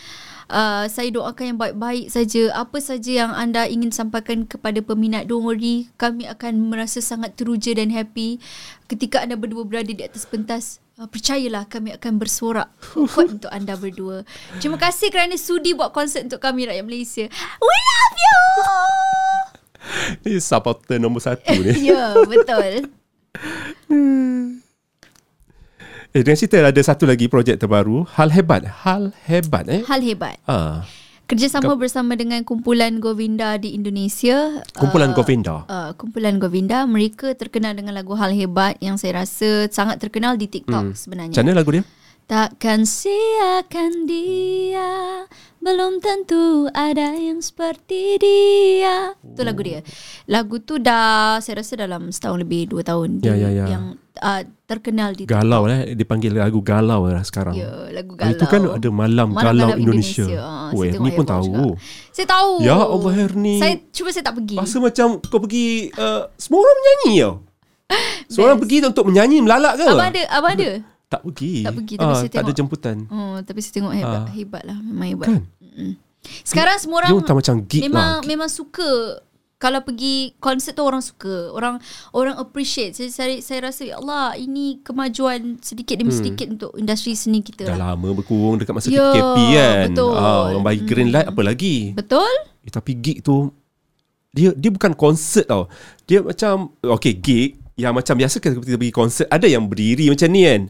Uh, saya doakan yang baik-baik saja. Apa saja yang anda ingin sampaikan kepada peminat, don't worry. Kami akan merasa sangat teruja dan happy ketika anda berdua berada di atas pentas. Uh, percayalah kami akan bersorak kuat untuk anda berdua. Terima kasih kerana sudi buat konsert untuk kami rakyat Malaysia. We love you! Ini supporter nombor satu ni. (laughs) ya, betul. eh, dengan cerita ada satu lagi projek terbaru. Hal hebat. Hal hebat eh. Hal hebat. Ah, Kerjasama bersama dengan kumpulan Govinda di Indonesia. kumpulan uh, Govinda. Uh, kumpulan Govinda. Mereka terkenal dengan lagu Hal Hebat yang saya rasa sangat terkenal di TikTok hmm. sebenarnya. Macam mana lagu dia? Takkan siakan dia Belum tentu ada yang seperti dia. Itu lagu dia. Lagu tu dah Saya rasa dalam setahun lebih Dua tahun Ya, dia ya, ya. Yang uh, terkenal di Galau lah Dipanggil lagu galau lah sekarang. Ya, lagu galau. tu kan ada Malam, Malam Galau Galau Indonesia, Indonesia. Oh Erni tengok pun tahu. juga. Saya tahu. Ya Allah Erni Saya cuba saya tak pergi. Rasa macam kau pergi uh, Semua orang menyanyi tau. (laughs) Semua orang pergi untuk menyanyi Melalak ke Abang ada Abang ada Tak pergi Tak pergi, tapi Ah, saya Tak ada tengok. jemputan Oh, tapi saya tengok hebat, Ah. hebat lah. Memang hebat. Kan Mm-mm. Sekarang semua Dia orang tak macam geek memang lah memang suka kalau pergi konsert tu orang suka. Orang orang appreciate. Saya saya, saya rasa ya Allah ini kemajuan sedikit demi sedikit untuk industri seni kita. Hmm. Dah Lah. lama berkurung Dekat masa Ya, PKP kan betul. Hmm. ah, Orang bagi green light Apa lagi Betul? eh, Tapi gig tu Dia dia bukan konsert tau Dia macam Okay gig Yang macam biasa kita pergi konsert Ada yang berdiri macam ni kan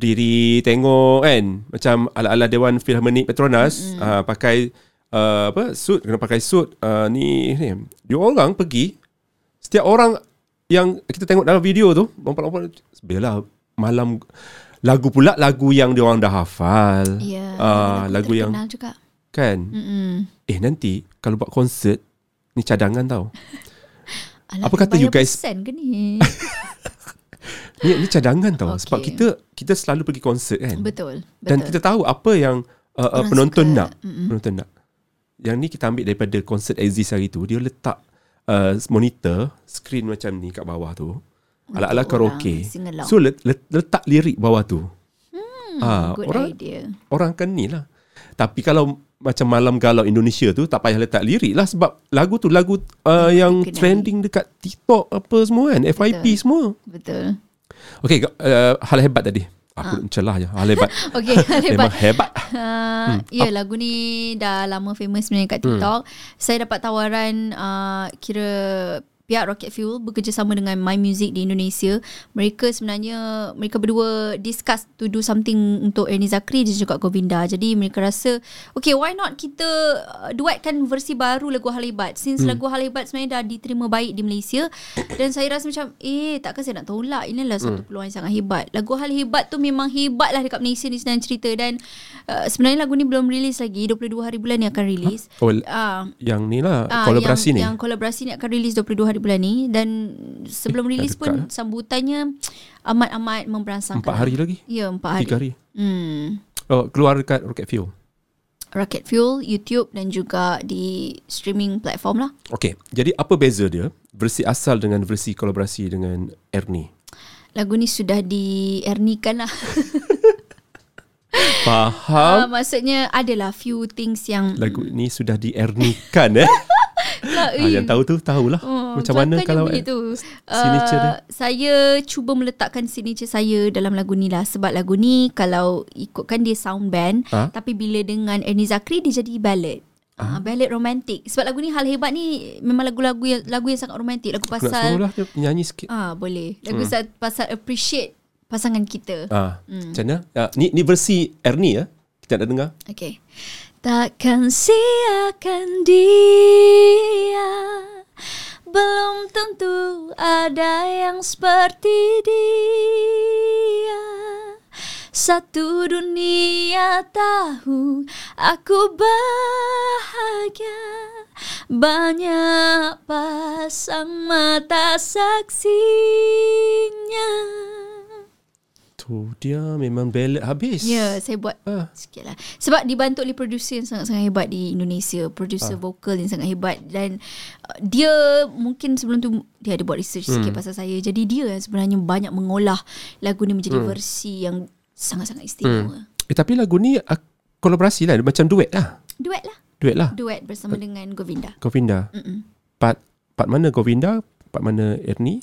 Diri tengok kan Macam ala-ala Dewan Philharmonic Petronas mm-hmm. uh, Pakai uh, apa suit Kena pakai suit uh, Ni ni Dia orang pergi Setiap orang Yang kita tengok dalam video tu Lompat-lompat Biarlah Malam Lagu pula Lagu yang dia orang dah hafal Ya. Ah, lagu yang juga. Kan Mm-mm. Eh nanti Kalau buat konsert Ni cadangan tau (laughs) Alah, Apa kata you guys- ke ni? (laughs) Ni, ni cadangan tau Okay. Sebab kita Kita selalu pergi konsert kan betul. Betul. Dan kita tahu Apa yang uh, uh, Orang Penonton suka. nak Penonton nak Yang ni kita ambil daripada Konsert Aziz hari tu Dia letak uh, Monitor Screen macam ni Kat bawah tu Ala-ala Untuk karaoke sing along. So let, let, letak lirik bawah tu Hmm, Ah, good orang idea. orang akan ni lah. Tapi kalau macam Malam Galau Indonesia tu tak payah letak lirik lah sebab lagu tu lagu uh, yang dikenali. trending dekat TikTok apa semua kan, FYP semua. Betul. Okay, uh, hal hebat tadi. Aku ha. celah je. Hal hebat. Okay, Ah. hebat. Memang hebat. Uh, ya yeah, lagu ni dah lama famous sebenarnya kat TikTok. Hmm. Saya dapat tawaran uh, kira pihak Rocket Fuel bekerjasama dengan My Music di Indonesia. Mereka sebenarnya mereka berdua discuss to do something untuk Ernie Zakri dan juga Govinda. Jadi mereka rasa okay why not kita uh, duetkan versi baru lagu Hal Hebat. Since hmm. lagu Hal Hebat sebenarnya dah diterima baik di Malaysia dan saya rasa macam eh takkan saya nak tolak. Inilah satu peluang yang sangat hebat. Lagu Hal Hebat tu memang hebat lah dekat Malaysia ni senang cerita dan uh, sebenarnya lagu ni belum release lagi. 22 hari bulan ni akan release. Oh, Ah, yang ni lah Ah, kolaborasi yang, ni. Yang kolaborasi ni akan release 22 hari bulan ni dan sebelum Eh, dekat pun lah. sambutannya amat-amat memberangsangkan. Empat hari lagi. Ya, empat hari. Tiga hari. Hmm. Oh, keluar dekat Rocket Fuel. Rocket Fuel, YouTube dan juga di streaming platform lah. Okay, jadi apa beza dia versi asal dengan versi kolaborasi dengan Ernie? Lagu ni sudah diernikan lah. (laughs) Faham? Uh, maksudnya adalah few things yang Lagu ni sudah diernikan eh. (laughs) lah, ah, yang tahu tu tahulah. Oh, Macam mana kalau begitu. signature dia? Uh, saya cuba meletakkan signature saya dalam lagu ni lah sebab lagu ni kalau ikutkan dia sound band Ha? tapi bila dengan Ernie Zakri dia jadi ballad. Ah, ballad romantik. Sebab lagu ni hal hebat ni memang lagu-lagu yang lagu yang sangat romantik. Lagu Aku nak suruh pasal lah dia nyanyi sikit. ah boleh. Lagu hmm. pasal appreciate pasangan kita. Ah, Hmm. Macam mana? Ah, ni, ni versi Ernie ya. Kita nak dengar. Okay. Takkan siakan dia. Belum tentu ada yang seperti dia. Satu dunia tahu aku bahagia. Banyak pasang mata saksinya Tu dia memang ballad habis. Ya, saya buat Ah. sikit lah. Sebab dibantu oleh producer yang sangat-sangat hebat di Indonesia. Producer Ah. vokal yang sangat hebat. Dan uh, dia mungkin sebelum tu dia ada buat research Hmm. sikit pasal saya. Jadi dia yang sebenarnya banyak mengolah lagu ni Hmm. menjadi versi yang sangat-sangat istimewa. Eh, tapi lagu ni ah, kolaborasi lah. Macam duet lah. Duet lah. Duet lah. Duet bersama dengan Govinda. Govinda. Mm-mm. Part, part mana Govinda? Part mana Ernie?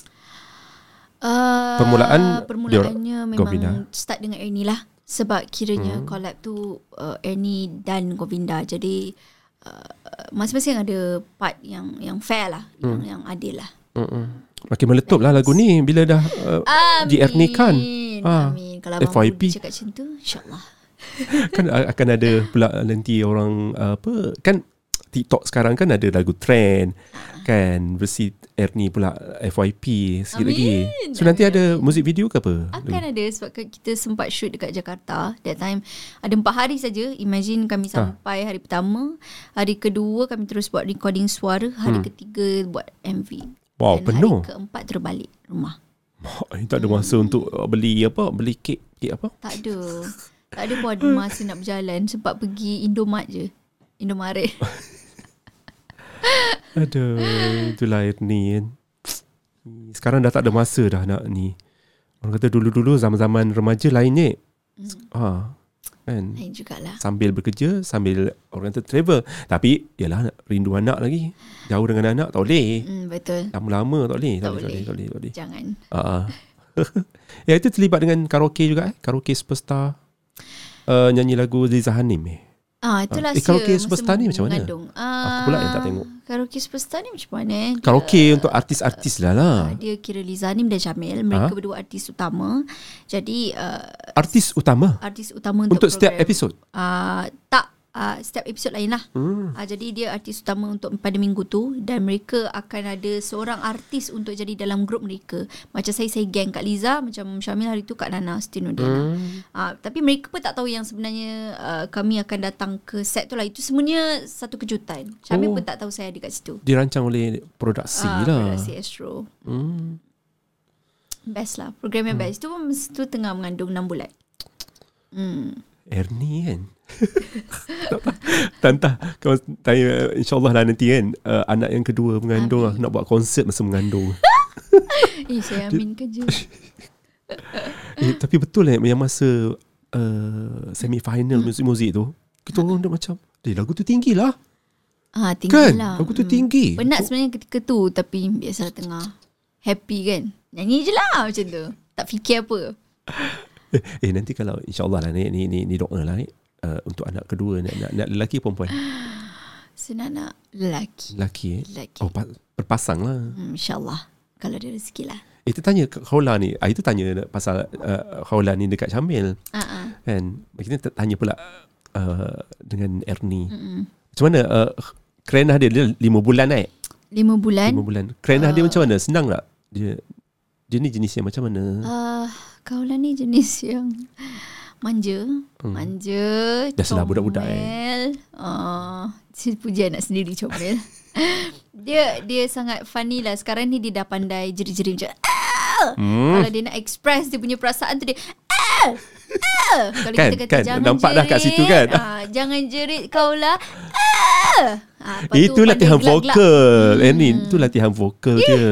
Uh, Permulaan permulaannya memang Govinda. start dengan Ernie lah sebab kiranya Hmm. collab tu uh, Ernie dan Govinda jadi uh, masing-masing ada part yang yang fair lah Hmm. yang yang adil lah Mm-mm. Makin meletup lah lagu ni bila dah uh, Amin di-Ernie-kan. Ah. Amin Kalau abang FYP. cakap macam tu InsyaAllah (laughs) kan akan ada pula nanti orang uh, apa kan TikTok sekarang kan ada lagu trend kan versi Ernie pula FYP sikit Amin. lagi. So nanti ada muzik video ke apa? Akan ada sebab kita sempat shoot dekat Jakarta. That time ada empat hari saja. Imagine kami sampai hari pertama. Hari kedua kami terus buat recording suara. Hari ketiga buat MV. Wow, Dan penuh. hari keempat terus balik rumah. (laughs) Mak, tak ada masa untuk uh, beli apa? Beli kek, kek apa? Tak ada. Tak ada pun ada (laughs) masa nak berjalan. Sempat pergi Indomat je. Indomaret. (laughs) Aduh, itulah kan. Sekarang dah tak ada masa dah nak ni. Orang kata dulu-dulu zaman-zaman remaja lain ni. Ha, kan. Lain jugalah. Sambil bekerja, sambil orang kata travel. Tapi, yalah rindu anak lagi. Jauh dengan anak tak boleh. Hmm, betul. Lama-lama tak boleh. Tak, Tak boleh, tak boleh, tak boleh. Jangan. Uh, (laughs) ya, itu terlibat dengan karaoke juga eh. Karaoke Superstar. Uh, nyanyi lagu Liza Hanim eh. Ah, itulah Eh, karaoke Superstar ni macam mana? Mengandung. Ah, Aku pula yang tak tengok. Karaoke Superstar ni macam mana? Dia- Karaoke untuk artis-artis lah lah. Ah, dia kira Lizanim dan Syamil mereka Ah. berdua artis utama jadi uh, Artis utama. artis utama untuk, Untuk setiap program. episod. uh, tak uh, setiap episod lain lah Hmm. uh, jadi dia artis utama untuk pada minggu tu dan mereka akan ada seorang artis untuk jadi dalam grup mereka macam saya saya gang Kak Liza macam Syamil hari tu Kak Nana Stinodana Hmm. uh, tapi mereka pun tak tahu yang sebenarnya uh, kami akan datang ke set tu lah itu semuanya satu kejutan Syamil Oh. pun tak tahu saya ada kat situ Dirancang oleh produksi Ah, lah. Produksi Astro Hmm. Best lah Program yang best Itu pun masa tu tengah mengandung 6 bulan Hmm. Ernie kan. (laughs) Tantah kau tanya insyaAllah lah nanti kan uh, anak yang kedua mengandung lah nak buat konsert masa mengandung. (laughs) Eh saya aminkan je (laughs) eh, tapi betul lah yang masa uh, semi final muzik-muzik tu kita orang dah macam eh lagu tu tinggi lah. Ah, tinggi Kan? lah Lagu tu tinggi. Penat sebenarnya ketika tu Tapi biasa tengah Happy kan Nyanyi je lah macam tu Tak fikir apa Eh, eh nanti kalau insyaAllah lah ni ni ni, ni doa lah ni. Uh, untuk anak kedua nak, nak, nak lelaki perempuan? (gasps) Senang nak lelaki. Lelaki eh? Lelaki. Oh pa- berpasang lah. Hmm, InsyaAllah. Kalau ada rezeki lah. Eh, Itu tanya ke Khawla ni. Ah, Itu tanya pasal uh, Khawla ni dekat Syamil. Ah, ah. Kan? Kita tanya pula uh, Dengan Ernie. Mm-mm. Macam mana uh, Kerenah dia? Dia lima bulan naik? Lima bulan? Lima bulan. Kerenah dia macam mana? Senang tak? Dia Dia ni jenis yang macam mana? Uh, Kaulah ni jenis yang Manja Hmm. Manja Biasalah budak-budak, eh. comel. uh, Puji anak sendiri comel (laughs) Dia dia sangat funny lah Sekarang ni dia dah pandai Jeri-jeri macam "Ah!" hmm. Kalau dia nak express Dia punya perasaan tu dia "Ah! Ah!" Kalau Kan, kita kata kan. jangan Nampak dah kat situ kan? ah, Jangan jerit kau lah ah. Ah, Itu pandai latihan gelak-gelak. vokal hmm. Itu latihan vokal dia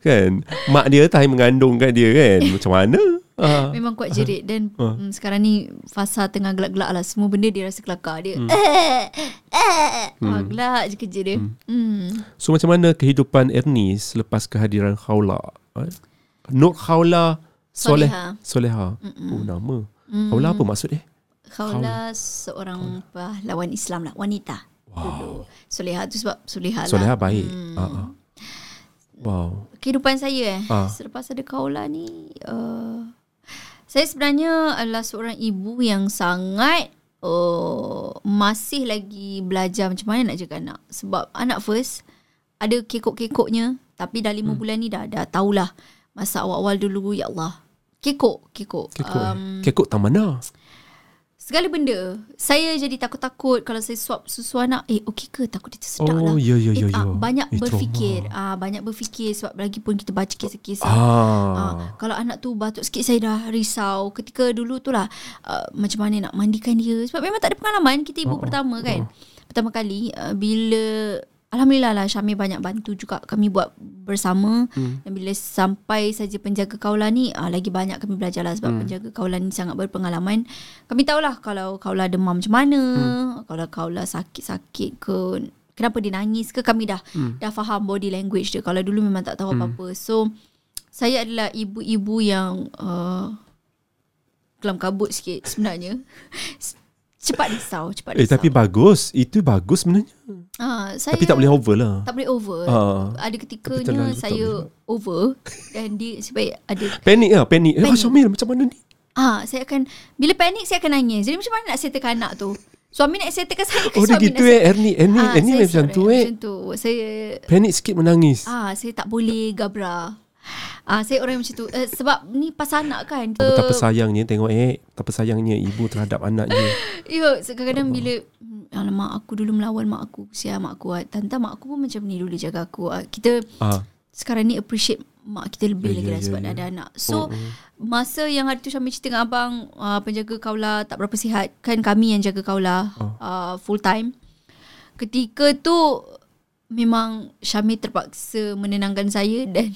Kan Mak dia time mengandung kat dia kan (laughs) Macam mana ah. Memang kuat jerit. Dan Ah. mm, sekarang ni Fasa tengah gelak-gelak lah. Semua benda dia rasa kelakar. Dia hmm. (laughs) Ah, Gelak je kerja dia. Hmm. So macam mana kehidupan Ernie Selepas kehadiran Khawla eh? Nur Khawla Soleh Soleha. Soleha. Oh nama. Khawla apa maksud dia? Khawla seorang pahlawan Islam lah. Wanita. Dulu. Soleha tu sebab Soleha lah. Soleha baik. Ah, ah. Wow. Kehidupan saya eh. Ah. Selepas ada Kaula ni uh, Saya sebenarnya adalah seorang ibu yang sangat uh, Masih lagi belajar macam mana nak jaga anak. Sebab anak first Ada kekok-kekoknya. Tapi dah lima hmm. bulan ni dah, dah tahulah Masa awal-awal dulu Ya Allah. Kekok Kekok, Kekok um, um, Kekok tak mana Segala benda Saya jadi takut-takut Kalau saya suap susu anak Eh okey ke Takut dia tersedak Oh, lah ya, ya, eh, ya, ah, ya. Banyak Eh, berfikir ah, Banyak berfikir Sebab lagi pun kita baca kisah-kisah Ah. Ah, kalau anak tu batuk sikit saya dah risau. Ketika dulu tu lah uh, macam mana nak mandikan dia. Sebab memang tak ada pengalaman. Kita ibu Oh, oh, pertama kan. Pertama kali uh, bila Alhamdulillah lah Syamil banyak bantu juga kami buat bersama Hmm. dan bila sampai saja penjaga kaula ni uh, lagi banyak kami belajar lah sebab Hmm. penjaga kaula ni sangat berpengalaman. Kami tahulah kalau kaula demam macam mana, Hmm. kalau kaula sakit-sakit ke kenapa dia nangis ke kami dah Hmm. dah faham body language dia. Kalau dulu memang tak tahu apa-apa. So saya adalah ibu-ibu yang uh, kelam kabut sikit sebenarnya. (laughs) cepat risau, cepat risau. Eh tapi bagus Itu bagus sebenarnya Ah, saya Tapi tak boleh over lah tak boleh over. Ah. Ada ketikanya saya over dan dia sebab ada Panik lah Panik, Eh Panik. Syamil macam mana ni ah saya akan bila panik saya akan nangis. Jadi macam mana nak settlekan anak tu? Suami nak settlekan saya ke Oh dia suami gitu eh Ernie Ernie, Ah, Ernie macam tu eh Macam tu. Saya Panik sikit menangis ah saya tak boleh gabra. Ah saya orang macam tu. Uh, sebab ni pasal anak kan. Betapa sayangnya tengok eh Betapa sayangnya ibu terhadap anaknya (laughs) Ya, kadang-kadang bila hmm, Alamak aku dulu melawan mak aku Kesian mak aku ah. Tante mak aku pun macam ni dulu jaga aku ah. Kita ah. sekarang ni appreciate mak kita lebih Ya, lagi ya, lah ya, sebab dah ada anak. So masa yang hari tu Syamil cerita dengan abang uh, penjaga kaula tak berapa sihat kan kami yang jaga kaula Oh. uh, full time. Ketika tu memang Syamil terpaksa menenangkan saya dan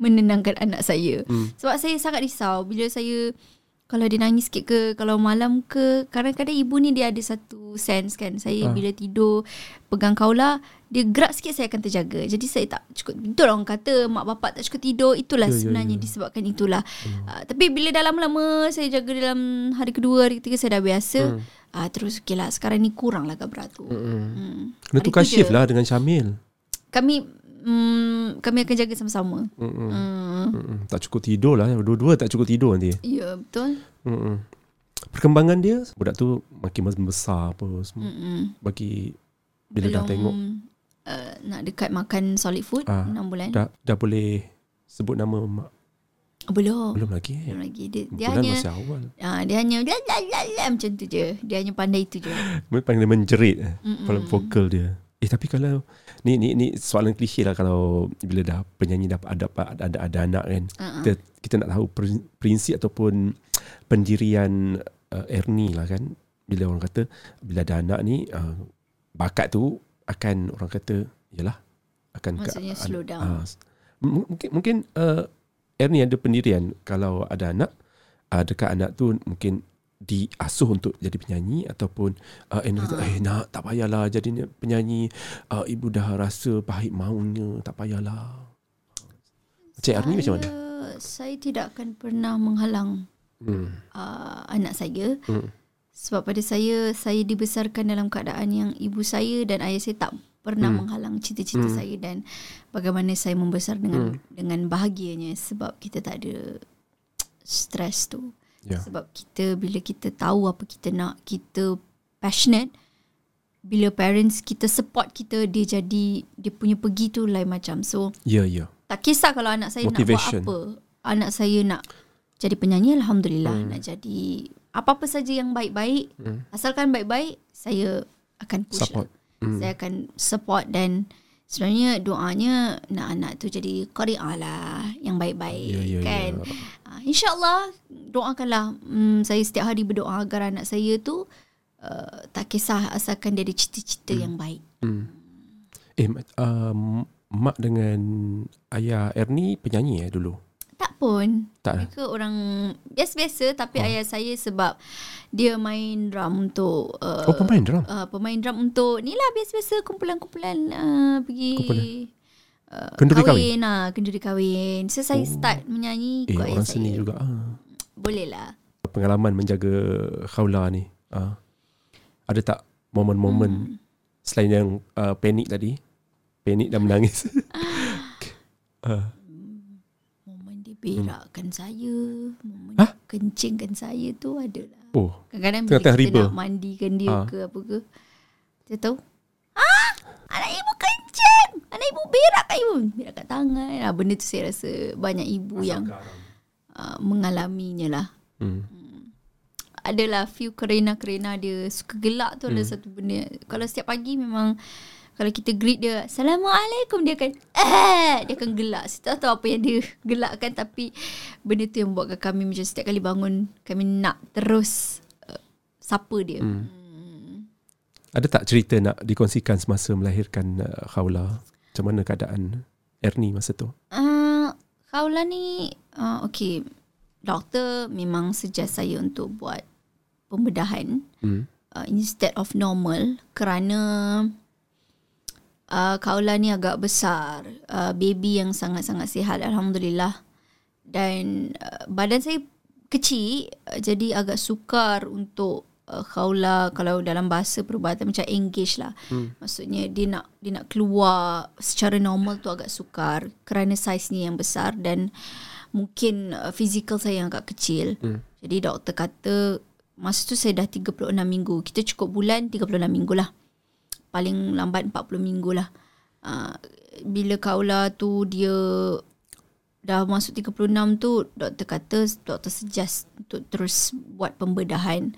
menenangkan anak saya. Hmm. Sebab saya sangat risau bila saya kalau dia nangis sikit ke kalau malam ke kadang-kadang ibu ni dia ada satu sense kan saya Ah. bila tidur pegang kaula dia gerak sikit saya akan terjaga jadi saya tak cukup betul orang kata mak bapak tak cukup tidur itulah Ya, ya, sebenarnya ya. disebabkan itulah uh, tapi bila dah lama-lama saya jaga dalam hari kedua hari ketiga saya dah biasa Hmm. uh, terus okey lah sekarang ni kurang lah berat tu hmm. Kena tukar tu shift je. lah dengan Syamil kami mm, kami akan jaga sama-sama Mm-mm. Mm-mm. Tak cukup tidur lah Dua-dua tak cukup tidur nanti ya betul Mm-mm. Perkembangan dia Budak tu makin besar apa semua Mm-mm. Bagi Bila dah tengok uh, nak dekat makan solid food Ah, 6 bulan dah, dah boleh Sebut nama mak belum Belum lagi eh? belum lagi dia, dia Bulan hanya masih awal Ah, dia hanya la la la la macam tu je. Dia hanya pandai itu je. (laughs) Panggil menjerit eh, Mm-mm. Kalau vokal dia Eh tapi kalau Ni ni ni soalan klise lah Kalau Bila dah penyanyi dah ada ada, ada, ada anak kan Uh-uh. kita, kita nak tahu prin- prinsip ataupun pendirian uh, Ernie lah kan bila orang kata bila ada anak ni uh, bakat tu akan orang kata yalah akan Maksudnya an- slow down. m- mungkin mungkin uh, Ernie ada pendirian kalau ada anak uh, dekat anak tu mungkin diasuh untuk jadi penyanyi ataupun uh, Ernie kata eh nak tak payahlah jadi penyanyi uh, ibu dah rasa pahit maunya tak payahlah Cik Ernie macam mana? Saya- tidak akan pernah menghalang Hmm. uh, anak saya. Hmm. Sebab pada saya, saya dibesarkan dalam keadaan yang ibu saya dan ayah saya tak pernah Hmm. menghalang cita-cita Hmm. saya dan bagaimana saya membesar dengan dengan bahagianya sebab kita tak ada stres tu. Ya. Sebab kita bila kita tahu apa kita nak, kita passionate, bila parents kita support kita, dia jadi dia punya pergi tu lain macam. So Ya, ya. tak kisah kalau anak saya Motivation. nak buat apa. Anak saya nak jadi penyanyi alhamdulillah, hmm. nak jadi apa-apa saja yang baik-baik, Hmm. asalkan baik-baik, saya akan push. Support. Lah. Hmm. Saya akan support dan sebenarnya doanya nak anak tu jadi qari'ah lah yang baik-baik Ya, ya, kan. ya. Ah, InsyaAllah doakanlah hmm, Saya setiap hari berdoa Agar anak saya tu uh, Tak kisah Asalkan dia ada cita-cita yang baik Hmm. Eh, um, mak dengan ayah Ernie penyanyi eh dulu? Pun Tak? Mereka orang Biasa-biasa Tapi Oh. ayah saya sebab Dia main drum untuk uh, Oh, pemain drum? uh, Pemain drum untuk Ni lah biasa-biasa Kumpulan-kumpulan uh, Pergi Kumpulan? uh, Kenduri kahwin, Lah, kenduri kahwin So saya Oh. start menyanyi Eh, ikut ayah orang saya. seni juga. Ah. Boleh lah Pengalaman menjaga khawla ni. Ah. Ada tak momen-momen Hmm. selain yang uh, panik tadi? Panik dan menangis. (laughs) Ah. Berakkan saya Hah? dia kencingkan saya tu adalah oh, Kadang-kadang bila kita riba. nak mandikan dia Ah. ke apa ke Dia tahu Ah, anak ibu kencing Anak ibu berak kat ibu Berak kat tangan ah, Benda tu saya rasa banyak ibu yang uh, mengalaminya lah hmm. Adalah few kerena-kerena dia suka gelak tu Hmm. adalah satu benda Kalau setiap pagi memang kalau kita greet dia Assalamualaikum Dia akan eh, Dia akan gelak Saya tak tahu apa yang dia (laughs) gelakkan Tapi Benda tu yang buatkan kami Macam setiap kali bangun Kami nak terus uh, Sapa dia Hmm. hmm. Ada tak cerita nak dikongsikan semasa melahirkan uh, khawla? Macam mana keadaan Ernie masa tu? Uh, Kaula ni uh, Okay Doktor memang suggest saya untuk buat Pembedahan Hmm. uh, Instead of normal Kerana uh, Kaula ni agak besar uh, Baby yang sangat-sangat sihat Alhamdulillah Dan uh, Badan saya kecil uh, Jadi agak sukar untuk uh, Kaula Kalau dalam bahasa perubatan Macam engage lah Hmm. Maksudnya dia nak dia nak keluar secara normal tu agak sukar kerana saiznya yang besar dan mungkin uh, fizikal saya yang agak kecil. Hmm. Jadi doktor kata masa tu saya dah 36 minggu. Kita cukup bulan 36 minggu lah. Paling lambat 40 minggu lah. Uh, bila kaula tu dia dah masuk 36 tu doktor kata doktor suggest untuk terus buat pembedahan.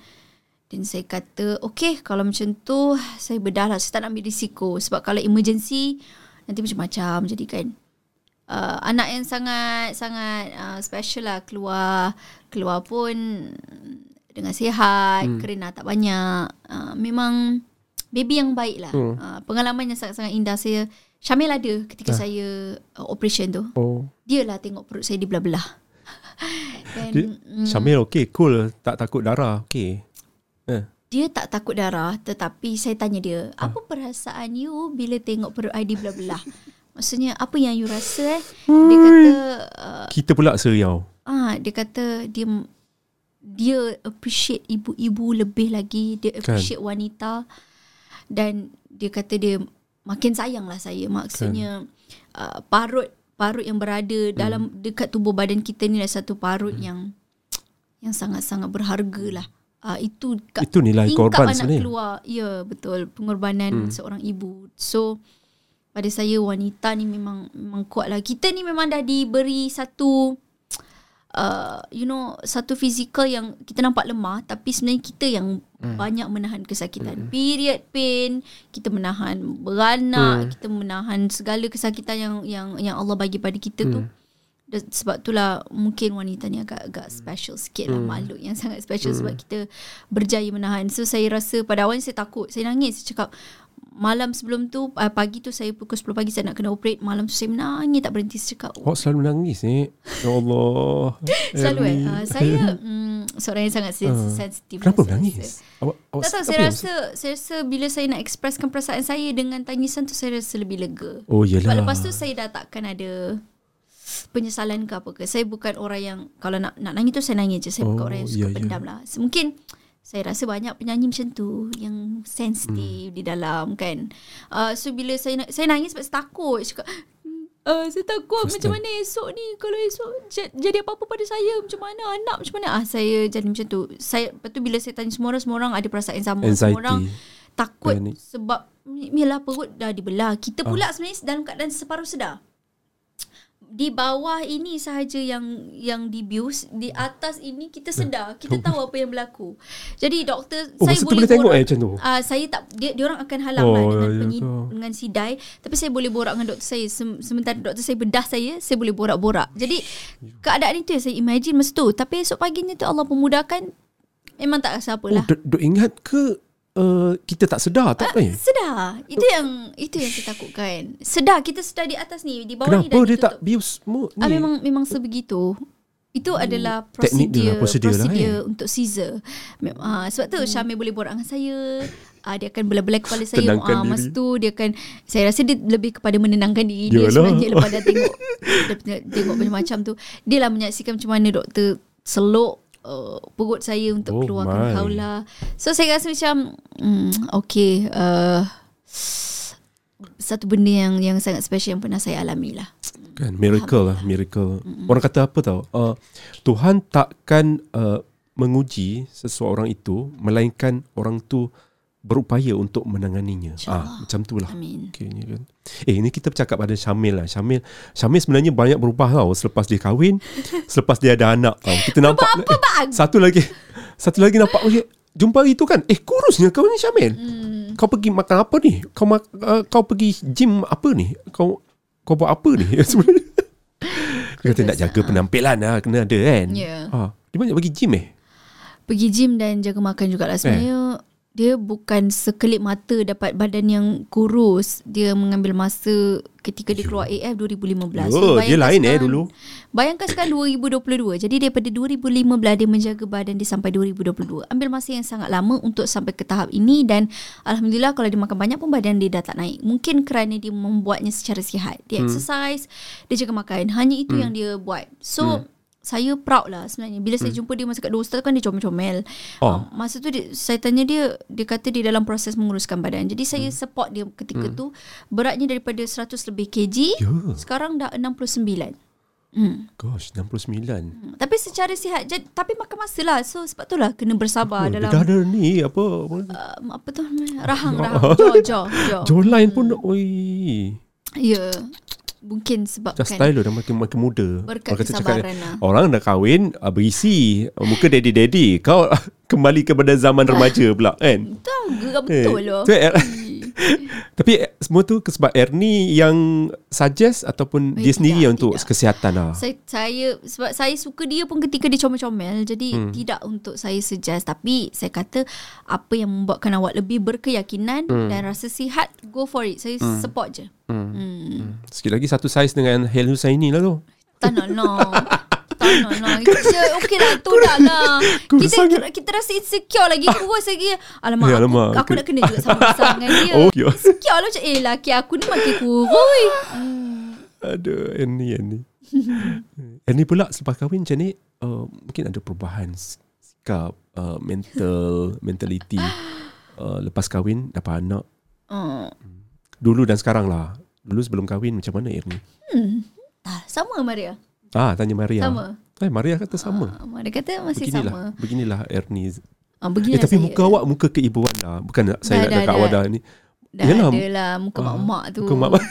Dan saya kata okay kalau macam tu saya bedah lah. Saya tak nak ambil risiko. Sebab kalau emergency nanti macam-macam jadi kan. Uh, anak yang sangat sangat uh, special lah keluar keluar pun dengan sihat, hmm. kerana tak banyak. Uh, memang baby yang baik lah. Hmm. Uh, pengalaman yang sangat-sangat indah saya. Syamil ada ketika Ah. saya uh, operation tu. Oh. Dia lah tengok perut saya dibelah-belah. (laughs) Dan Dia, mm, Syamil okey, cool. Tak takut darah. Okey. Eh. dia tak takut darah tetapi saya tanya dia, Ah. apa perasaan you bila tengok perut I dibelah-belah? (laughs) Maksudnya apa yang you rasa eh? Dia kata uh, Kita pula seriau. ah dia kata dia dia appreciate ibu-ibu lebih lagi, dia Kan. appreciate wanita dan dia kata dia makin sayang lah saya. Maksudnya uh, parut parut yang berada Hmm. dalam dekat tubuh badan kita ni adalah satu parut yang yang sangat-sangat berharga lah. Uh, itu kat Itu nilai korban anak sebenarnya. keluar. Ya, betul. Pengorbanan hmm. seorang ibu. So pada saya wanita ni memang memang kuat lah. Kita ni memang dah diberi satu uh, you know satu fizikal yang kita nampak lemah tapi sebenarnya kita yang hmm. banyak menahan kesakitan. Hmm. Period pain, kita menahan beranak, hmm. kita menahan segala kesakitan yang yang yang Allah bagi pada kita hmm. tu. Dan sebab itulah mungkin wanita ni agak agak special sikit lah makhluk yang sangat special sebab kita berjaya menahan. So saya rasa pada awalnya saya takut. Saya nangis. Saya cakap malam sebelum tu uh, pagi tu saya pukul 10 pagi saya nak kena operate. Malam tu saya menangis tak berhenti. Cakap Awak selalu menangis ni. Ya Allah. (laughs) Selalu eh uh, Saya (laughs) mm, Seorang yang sangat sens- sensitif Ah. Kenapa lah, menangis? Awak, awak Tak tahu saya rasa Saya rasa bila saya nak expresskan perasaan saya Dengan tangisan tu Saya rasa lebih lega Oh Sebab yelah. lepas tu saya dah takkan ada Penyesalan ke apa ke Saya bukan orang yang Kalau nak nak nangis tu Saya nangis je Saya bukan Oh, orang yang ya, suka ya. pendam lah so, Mungkin saya rasa banyak penyanyi macam tu yang sensitif hmm. di dalam kan. Uh, so bila saya na- saya nangis sebab saya takut. Cakap, Uh, saya takut First macam time. mana esok ni kalau esok j- jadi apa-apa pada saya macam mana anak macam mana ah saya jadi macam tu saya lepas tu bila saya tanya semua orang semua orang ada perasaan sama Anxiety. semua orang takut Panic. sebab Yalah perut dah dibelah Kita pula sebenarnya dalam keadaan separuh sedar di bawah ini sahaja yang yang dibius di atas ini kita sedar kita tahu apa yang berlaku. Jadi doktor Oh, saya boleh boleh tengok borak- eh macam tu? Ah saya tak dia dia orang akan halang Oh, lah dengan ya penyi, dengan sidai. Tapi saya boleh borak dengan doktor saya. Sem- sementara doktor saya bedah saya saya boleh borak-borak. Jadi keadaan itu yang saya imagine masa tu. Tapi esok paginya tu Allah pemudahkan. Memang tak rasa Oh, apalah dok, dok ingat ke uh, kita tak sedar tak eh? sedar itu yang itu yang saya takutkan sedar kita sedar di atas ni di bawah ni Kenapa dah dia ditutup. tak bius semua ni? Ah memang memang sebegitu. Itu adalah teknik dia prosedur lah, prosedur lah, prosedur eh. untuk Caesar. Mem- ah, sebab tu Syamil boleh borak dengan saya. Ah, dia akan belah-belah kepala saya. Tenangkan Ah, masa diri. tu dia akan saya rasa dia lebih kepada menenangkan diri dia sebenarnya lepas dah tengok (laughs) dia tengok- macam-macam tu. Dia lah menyaksikan macam mana doktor seluk uh, perut saya untuk Oh keluarkan my. kaula. So saya rasa macam hmm, okay uh, satu benda yang yang sangat special yang pernah saya alami lah. Kan miracle lah, miracle. Orang kata apa tau? Uh, Tuhan takkan uh, menguji seseorang itu melainkan orang tu berupaya untuk menanganinya. Ah, macam tu lah. Amin. Okay, ni kan. Eh, ini kita bercakap pada Syamil lah. Syamil, Syamil sebenarnya banyak berubah tau selepas dia kahwin, selepas dia ada anak tau. Kita nampak apa, bang? Satu lagi. Satu lagi nampak lagi. Jumpa hari tu kan, eh kurusnya kau ni Syamil. Hmm. Kau pergi makan apa ni? Kau mak, uh, kau pergi gym apa ni? Kau kau buat apa ni (laughs) sebenarnya? Dia kata nak jaga penampilan lah, kena ada kan. Ya. Ah, dia banyak pergi gym eh. pergi gym dan jaga makan jugalah sebenarnya eh. Dia bukan sekelip mata dapat badan yang kurus. Dia mengambil masa ketika dia keluar AF 2015 Oh, dia bayangkan lain eh sekarang- dulu. bayangkan sekarang 2022 jadi daripada 2015 dia menjaga badan dia sampai 2022 ambil masa yang sangat lama untuk sampai ke tahap ini dan Alhamdulillah kalau dia makan banyak pun badan dia dah tak naik. Mungkin kerana dia membuatnya secara sihat. Dia hmm. exercise dia jaga makan. Hanya itu hmm. yang dia buat. So hmm saya proud lah sebenarnya. Bila saya jumpa dia masa kat Dostal kan dia comel-comel. Oh. Oh. masa tu dia, saya tanya dia, dia kata dia dalam proses menguruskan badan. Jadi saya support dia ketika tu. Beratnya daripada 100 lebih kg, Ya. sekarang dah 69. Hmm. Gosh 69 Hmm. Tapi secara sihat jad, Tapi makan masa lah So sebab tu lah Kena bersabar oh, dalam Dia dah ada ni Apa um, Apa tu? Rahang (laughs) Rahang Jaw jaw jaw Jawline pun Oi Ya Mungkin sebab Just style dah makin makin muda. Berkat Orang kata cakap, kesabaran lah Orang dah kahwin ah, berisi muka daddy-daddy. Kau (laughs) kembali kepada zaman remaja pula kan. Tahu ke betul Eh, loh Er- (laughs) Tapi eh, semua tu sebab Ernie yang suggest ataupun Eh, dia sendiri tidak, yang untuk tidak. kesihatan lah. saya, saya sebab saya suka dia pun ketika dia comel-comel jadi hmm. tidak untuk saya suggest tapi saya kata apa yang membuatkan awak lebih berkeyakinan hmm. dan rasa sihat go for it saya hmm. support je Hmm. hmm. Sikit lagi satu saiz dengan Hel Husaini lah tu. tak nak nak (laughs) tak nak nak kita okey lah tu dah lah kita, kita rasa insecure lagi kurus lagi alamak, aku, alamak. aku nak kena juga sama besar (laughs) dengan dia Oh, ya. insecure lah macam eh laki aku ni makin kurus Aduh, Ernie, Ernie. Ernie (laughs) pula selepas kahwin macam ni, uh, mungkin ada perubahan sikap, uh, mental, (laughs) mentality. Uh, lepas kahwin, dapat anak. oh. Dulu dan sekarang lah. Dulu sebelum kahwin macam mana Ernie? ah, sama Maria Ah, tanya Maria. sama Eh, Maria kata sama. Ah, Maria kata masih beginilah, sama beginilah Ernie. ah, Eh, beginilah tapi saya. muka awak muka keibuan dah. Bukan nak saya nak Dah, dah, dekat dah. awak dah ni. Dah Yelah. ada lah muka Ah, mak-mak tu. Muka mak (laughs)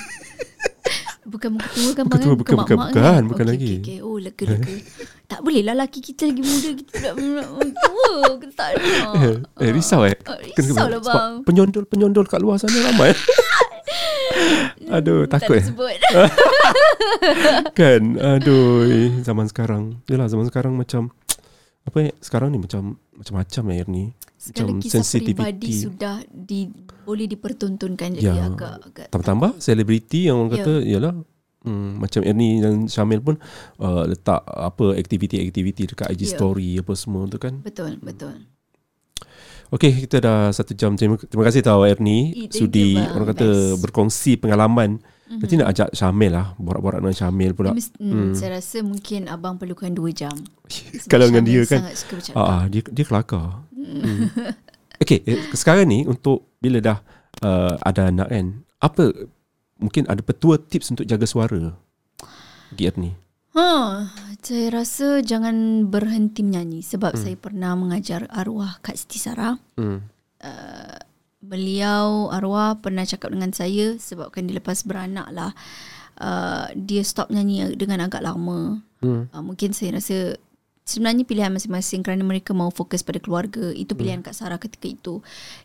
Bukan muka tua kan Muka tua, bukan, bukan, mak-mak bukan, kan? bukan Okey, lagi. okey, okey. Oh lega lega. (laughs) tak boleh lah laki kita lagi muda kita pula pula tua. Kita tak nak. eh, risau eh. Ah, risau lah bang. Penyondol-penyondol kat luar sana ramai. (laughs) (laughs) Aduh, takut eh. Tak sebut. (laughs) Kan Aduh eh, Zaman sekarang Yalah zaman sekarang macam Apa eh Sekarang ni macam Macam-macam lah ni Segala Macam kisah sensitivity. peribadi sudah di, boleh dipertontonkan jadi Ya. agak agak Tambah-tambah Selebriti yang orang Ya. kata Yalah hmm, Macam Ernie dan Syamil pun uh, Letak apa Aktiviti-aktiviti Dekat IG Ya. story Apa semua tu kan betul betul. Okay kita dah Satu jam Terima, terima kasih tau Ernie Eh, Sudi you. Orang kata Best. Berkongsi pengalaman Mhm. Nanti nak ajak Syamil lah Borak-borak dengan Syamil pula Dia mesti- hmm, Saya rasa mungkin abang perlukan 2 jam. (laughs) Kalau dengan dia kan Sangat suka bercakap. Ah, ah, dia dia kelakar. Hmm. (laughs) Okay, eh, sekarang ni untuk bila dah uh, ada anak kan, apa mungkin ada petua tips untuk jaga suara? Giat ni. Ha, saya rasa jangan berhenti menyanyi sebab hmm. saya pernah mengajar arwah Kak Siti Sarah. Hmm. Beliau arwah pernah cakap dengan saya sebabkan dia lepas beranak lah uh, dia stop nyanyi dengan agak lama. Hmm. Uh, mungkin saya rasa sebenarnya pilihan masing-masing kerana mereka mau fokus pada keluarga. Itu pilihan Kak Sarah ketika itu.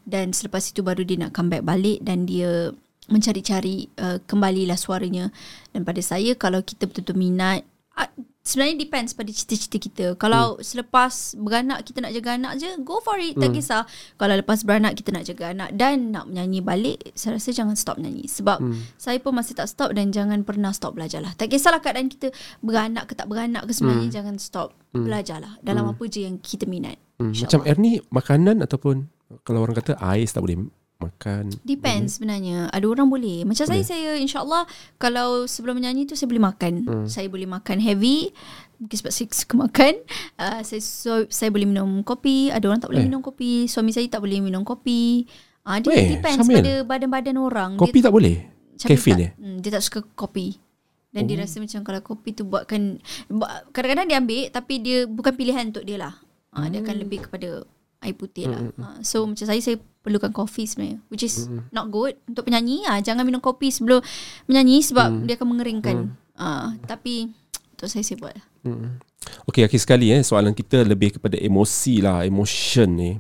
Dan selepas itu baru dia nak come back balik dan dia mencari-cari uh, kembalilah suaranya. Dan pada saya kalau kita betul-betul minat uh, sebenarnya depends pada cita-cita kita. Kalau selepas beranak kita nak jaga anak je, go for it. Tak kisah. Kalau lepas beranak kita nak jaga anak dan nak menyanyi balik, saya rasa jangan stop menyanyi. Sebab saya pun masih tak stop dan jangan pernah stop belajar lah. Tak kisahlah keadaan kita beranak ke tak beranak ke sebenarnya jangan stop belajar lah. Dalam apa je yang kita minat. Hmm. Macam Ernie makanan ataupun kalau orang kata ais tak boleh makan. Depends sebenarnya. Ada orang boleh. Macam saya, saya insyaAllah kalau sebelum menyanyi tu saya boleh makan. Hmm. Saya boleh makan heavy. Mungkin sebab saya suka makan. Uh, saya, so, saya boleh minum kopi. Ada orang tak boleh Eh. minum kopi. Suami saya tak boleh minum kopi. Uh, dia Eh, depends Syamil. pada badan-badan orang. Kopi tak boleh? Caffeine dia hmm, Dia tak suka kopi. Dan oh. dia rasa macam kalau kopi tu buatkan buat- kadang-kadang dia ambil tapi dia bukan pilihan untuk dia lah. Ha, dia akan lebih kepada air putih lah. Ha, so macam saya saya perlukan kopi sebenarnya which is not good untuk penyanyi ah jangan minum kopi sebelum menyanyi sebab dia akan mengeringkan. Ah tapi untuk saya saya buat. Hmm. Okay, akhir sekali eh soalan kita lebih kepada emosi lah, emotion ni.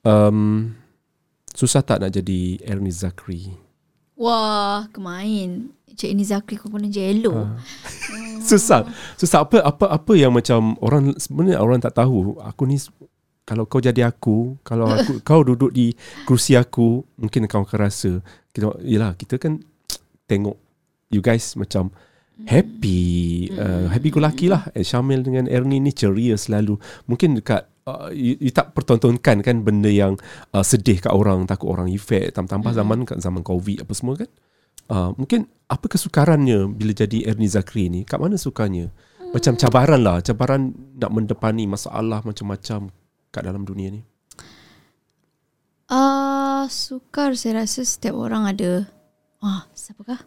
Um, susah tak nak jadi Ernie Zakri? Wah, kemain. Cik ini Zakri kau pun jello. susah susah apa apa apa yang macam orang sebenarnya orang tak tahu aku ni kalau kau jadi aku kalau aku (laughs) kau duduk di kerusi aku mungkin kau akan rasa kita yalah kita kan (tsk) tengok you guys macam happy uh, happy go lucky lah. Eh, Syamil dengan Ernie ni ceria selalu. Mungkin dekat uh, you, you tak pertontonkan kan benda yang uh, sedih kat orang takut orang efek tambah-tambah zaman kat zaman covid apa semua kan. Uh, mungkin apa kesukarannya bila jadi Ernie Zakri ni? Kat mana sukanya? Macam cabaran lah. Cabaran nak mendepani masalah macam-macam kat dalam dunia ni Ah, sukar saya rasa setiap orang ada. Ah, siapakah?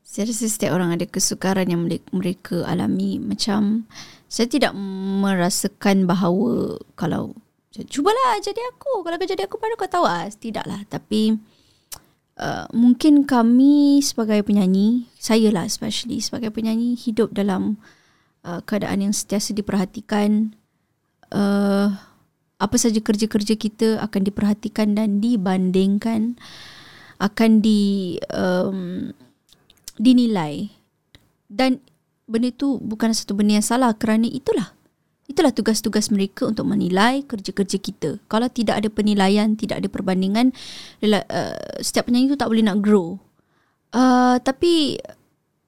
Saya rasa setiap orang ada kesukaran yang mereka, alami. Macam saya tidak merasakan bahawa kalau cubalah jadi aku. Kalau kau jadi aku baru kau tahu ah. Tidaklah. Tapi uh, mungkin kami sebagai penyanyi, saya lah especially sebagai penyanyi hidup dalam uh, keadaan yang sentiasa diperhatikan. Uh, apa saja kerja-kerja kita akan diperhatikan dan dibandingkan akan di um, dinilai. Dan benda itu bukan satu benda yang salah kerana itulah. Itulah tugas-tugas mereka untuk menilai kerja-kerja kita. Kalau tidak ada penilaian tidak ada perbandingan uh, setiap penyanyi itu tak boleh nak grow. Uh, tapi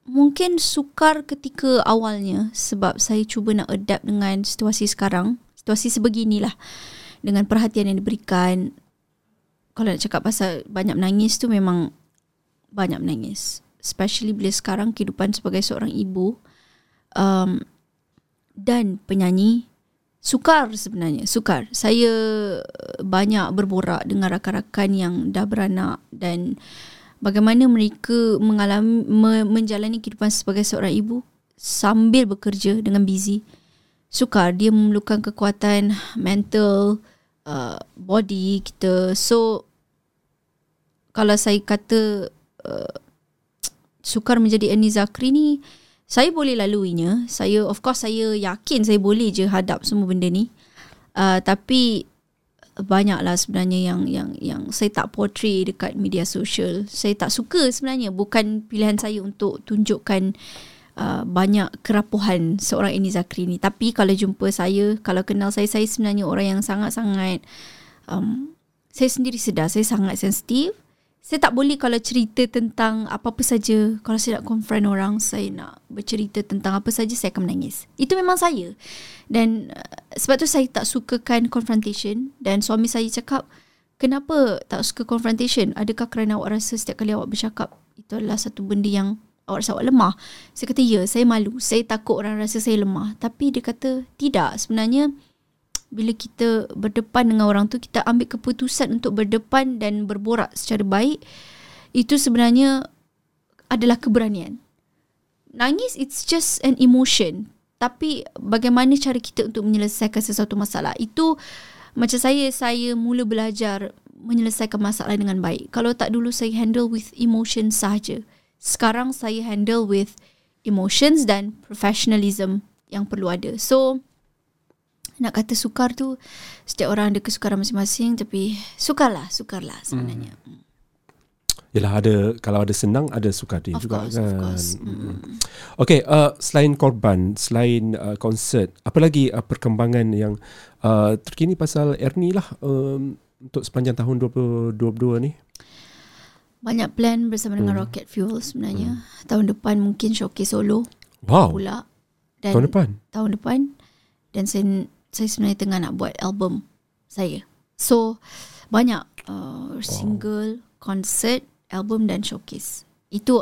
mungkin sukar ketika awalnya sebab saya cuba nak adapt dengan situasi sekarang situasi sebeginilah. Dengan perhatian yang diberikan kalau nak cakap pasal banyak menangis tu memang banyak menangis. Especially bila sekarang kehidupan sebagai seorang ibu um, dan penyanyi sukar sebenarnya sukar. Saya banyak berborak dengan rakan-rakan yang dah beranak dan bagaimana mereka mengalami me, menjalani kehidupan sebagai seorang ibu sambil bekerja dengan busy sukar. Dia memerlukan kekuatan mental uh, body kita. So kalau saya kata uh, sukar menjadi Ernie Zakri ni saya boleh laluinya. Saya of course saya yakin saya boleh je hadap semua benda ni. Uh, tapi banyaklah sebenarnya yang yang yang saya tak portray dekat media sosial. Saya tak suka sebenarnya. Bukan pilihan saya untuk tunjukkan uh, banyak kerapuhan seorang Ernie Zakri ni tapi kalau jumpa saya kalau kenal saya saya sebenarnya orang yang sangat-sangat um, saya sendiri sedar saya sangat sensitif saya tak boleh kalau cerita tentang apa-apa saja. Kalau saya nak confront orang, saya nak bercerita tentang apa saja, saya akan menangis. Itu memang saya. Dan uh, sebab tu saya tak sukakan confrontation. Dan suami saya cakap, kenapa tak suka confrontation? Adakah kerana awak rasa setiap kali awak bercakap, itu adalah satu benda yang awak rasa awak lemah? Saya kata, ya, saya malu. Saya takut orang rasa saya lemah. Tapi dia kata, tidak. Sebenarnya, bila kita berdepan dengan orang tu kita ambil keputusan untuk berdepan dan berborak secara baik itu sebenarnya adalah keberanian nangis it's just an emotion tapi bagaimana cara kita untuk menyelesaikan sesuatu masalah itu macam saya saya mula belajar menyelesaikan masalah dengan baik kalau tak dulu saya handle with emotion saja sekarang saya handle with emotions dan professionalism yang perlu ada so nak kata sukar tu setiap orang ada kesukaran masing-masing tapi sukarlah sukarlah sebenarnya hmm. Yalah ada kalau ada senang ada sukar dia of juga course, kan. of course. Hmm. Okay, uh, selain korban, selain uh, konsert, apa lagi uh, perkembangan yang uh, terkini pasal Ernie lah um, untuk sepanjang tahun 2022 ni? Banyak plan bersama dengan Hmm. Rocket Fuel sebenarnya. Hmm. Tahun depan mungkin showcase solo Wow. pula. Dan Tahun depan. Tahun depan. Dan saya, saya sebenarnya tengah nak buat album saya. So banyak uh, single, konsert, album dan showcase. Itu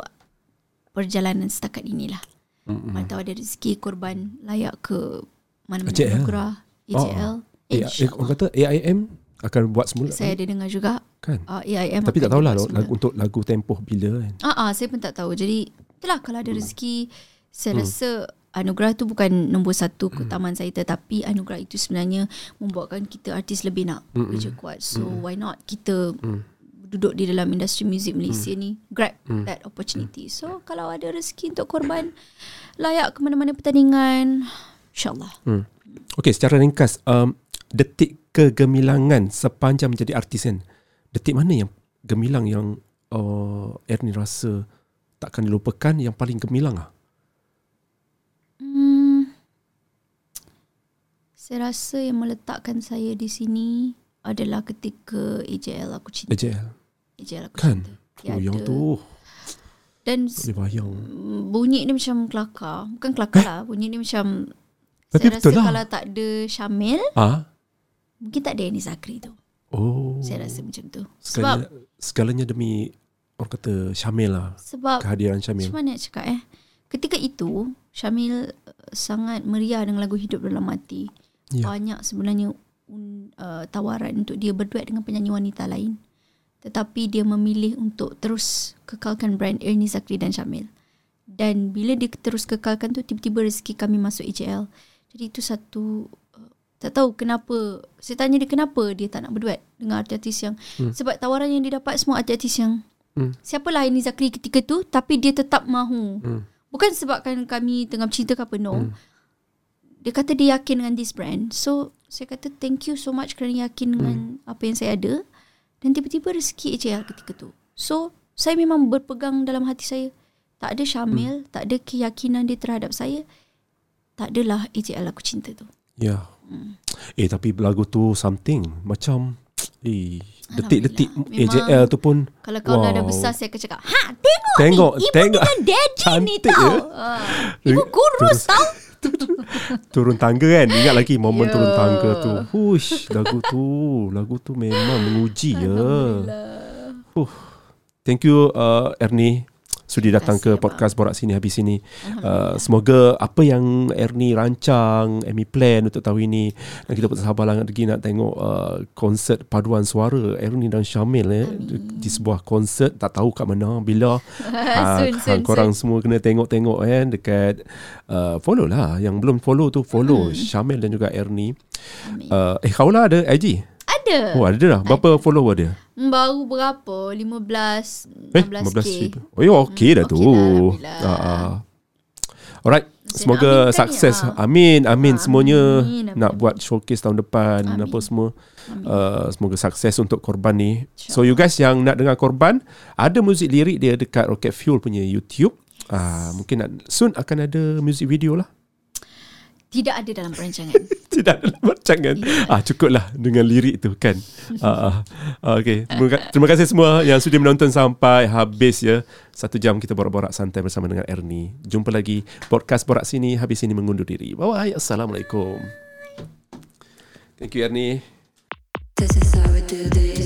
perjalanan setakat inilah. Mm-mm. Mana tahu ada rezeki korban layak ke mana-mana AJL. anugerah AJL. Eh, eh, orang kata AIM akan buat semula Saya ada dengar juga kan? uh, AIM Tapi tak tahulah lagu, untuk lagu tempoh bila kan. Ah, ah, saya pun tak tahu. Jadi, itulah kalau ada rezeki, saya Hmm. rasa anugerah tu bukan nombor satu keutamaan saya tetapi anugerah itu sebenarnya membuatkan kita artis lebih nak Mm-mm. kerja kuat. So, why not kita Mm. duduk di dalam industri muzik Malaysia ni grab Mm. that opportunity. So, kalau ada rezeki untuk korban layak ke mana-mana pertandingan, insyaAllah. Hmm. Okay, secara ringkas, um, detik kegemilangan sepanjang menjadi artis kan, detik mana yang gemilang yang uh, Ernie rasa takkan dilupakan yang paling gemilang ah? Hmm, saya rasa yang meletakkan saya di sini adalah ketika AJL aku cinta. AJL. AJL aku Kan? cinta. Oh, yang tu Dan boleh bayang. bunyi ni macam kelakar. Bukan kelakar lah. Bunyi ni macam... Tapi saya betul rasa lah. kalau tak ada Syamil, Ah? mungkin tak ada Annie Zakri tu. Oh. Saya rasa macam tu. Sebab, Segalanya, segalanya demi orang kata Syamil lah. sebab Kehadiran Syamil. macam mana nak cakap eh. Ketika itu, Syamil uh, sangat meriah dengan lagu Hidup Dalam Mati. Ya. Banyak sebenarnya uh, tawaran untuk dia berduet dengan penyanyi wanita lain. Tetapi dia memilih untuk terus kekalkan brand Ernie Zakri dan Syamil. dan bila dia terus kekalkan tu tiba-tiba rezeki kami masuk AJL. Jadi itu satu tak tahu kenapa saya tanya dia kenapa dia tak nak berduet dengan artis-artis yang hmm. sebab tawaran yang dia dapat semua artis-artis yang Hmm. siapalah Aini Zakri ketika tu tapi dia tetap mahu. Hmm. Bukan sebabkan kami tengah bercinta ke apa no. Hmm. Dia kata dia yakin dengan this brand. So saya kata thank you so much kerana yakin dengan Hmm. apa yang saya ada dan tiba-tiba rezeki AJL ketika tu. So saya memang berpegang dalam hati saya tak ada Syamil, Hmm. tak ada keyakinan dia terhadap saya. Tak adalah AJL aku cinta tu. Ya. Eh tapi lagu tu something macam (tsk) eh detik-detik. AJL tu pun Kalau kau wow. dah besar saya akan cakap, "Ha, tengok, Tengok, ni, ibu tengok. dengan daddy ni Cantik tau." ya. Ah, ibu kurus tau. (laughs) turun tangga kan Ingat lagi momen Ya. turun tangga tu Hush Lagu tu Lagu tu memang menguji ya uh. Thank you uh, Ernie Sudi datang ke kasih, podcast Borak Sini Habis Sini. Uh, Semoga apa yang Ernie rancang Ernie plan untuk tahun ini Dan kita bersabar lagi nak tengok uh, Konsert paduan suara Ernie dan Syamil eh, di, di sebuah konsert Tak tahu kat mana Bila. (laughs) Ah, Soon, soon, korang semua kena tengok-tengok kan dekat uh, follow lah. Yang belum follow tu follow Hmm. Syamil dan juga Ernie. Uh, eh kau lah ada IG Ada. oh ada dah berapa follower dia Hmm, Baru berapa? 15 eh 16k. 15 oh ya okey dah Hmm, tu okey dah, Alhamdulillah. Ah, ah. alright Saya semoga aminkan sukses ya. amin amin Ah, semuanya amin, amin, nak buat showcase tahun depan Amin. apa semua Amin. Uh, semoga sukses untuk korban ni. So you guys yang nak dengar korban, ada muzik lirik dia dekat Rocket Fuel punya YouTube. Ah, mungkin nak, soon akan ada music video lah. Tidak ada dalam perancangan. (laughs) Tidak ada rancangan. Ah cukuplah dengan lirik tu kan. (laughs) Ah, ah, okay. Terima, ka- terima kasih semua yang sudi menonton sampai habis ya. Satu jam kita borak-borak santai bersama dengan Ernie. Jumpa lagi podcast borak sini habis ini mengundur diri. Bye bye. Assalamualaikum. Thank you Ernie. This is how we do this.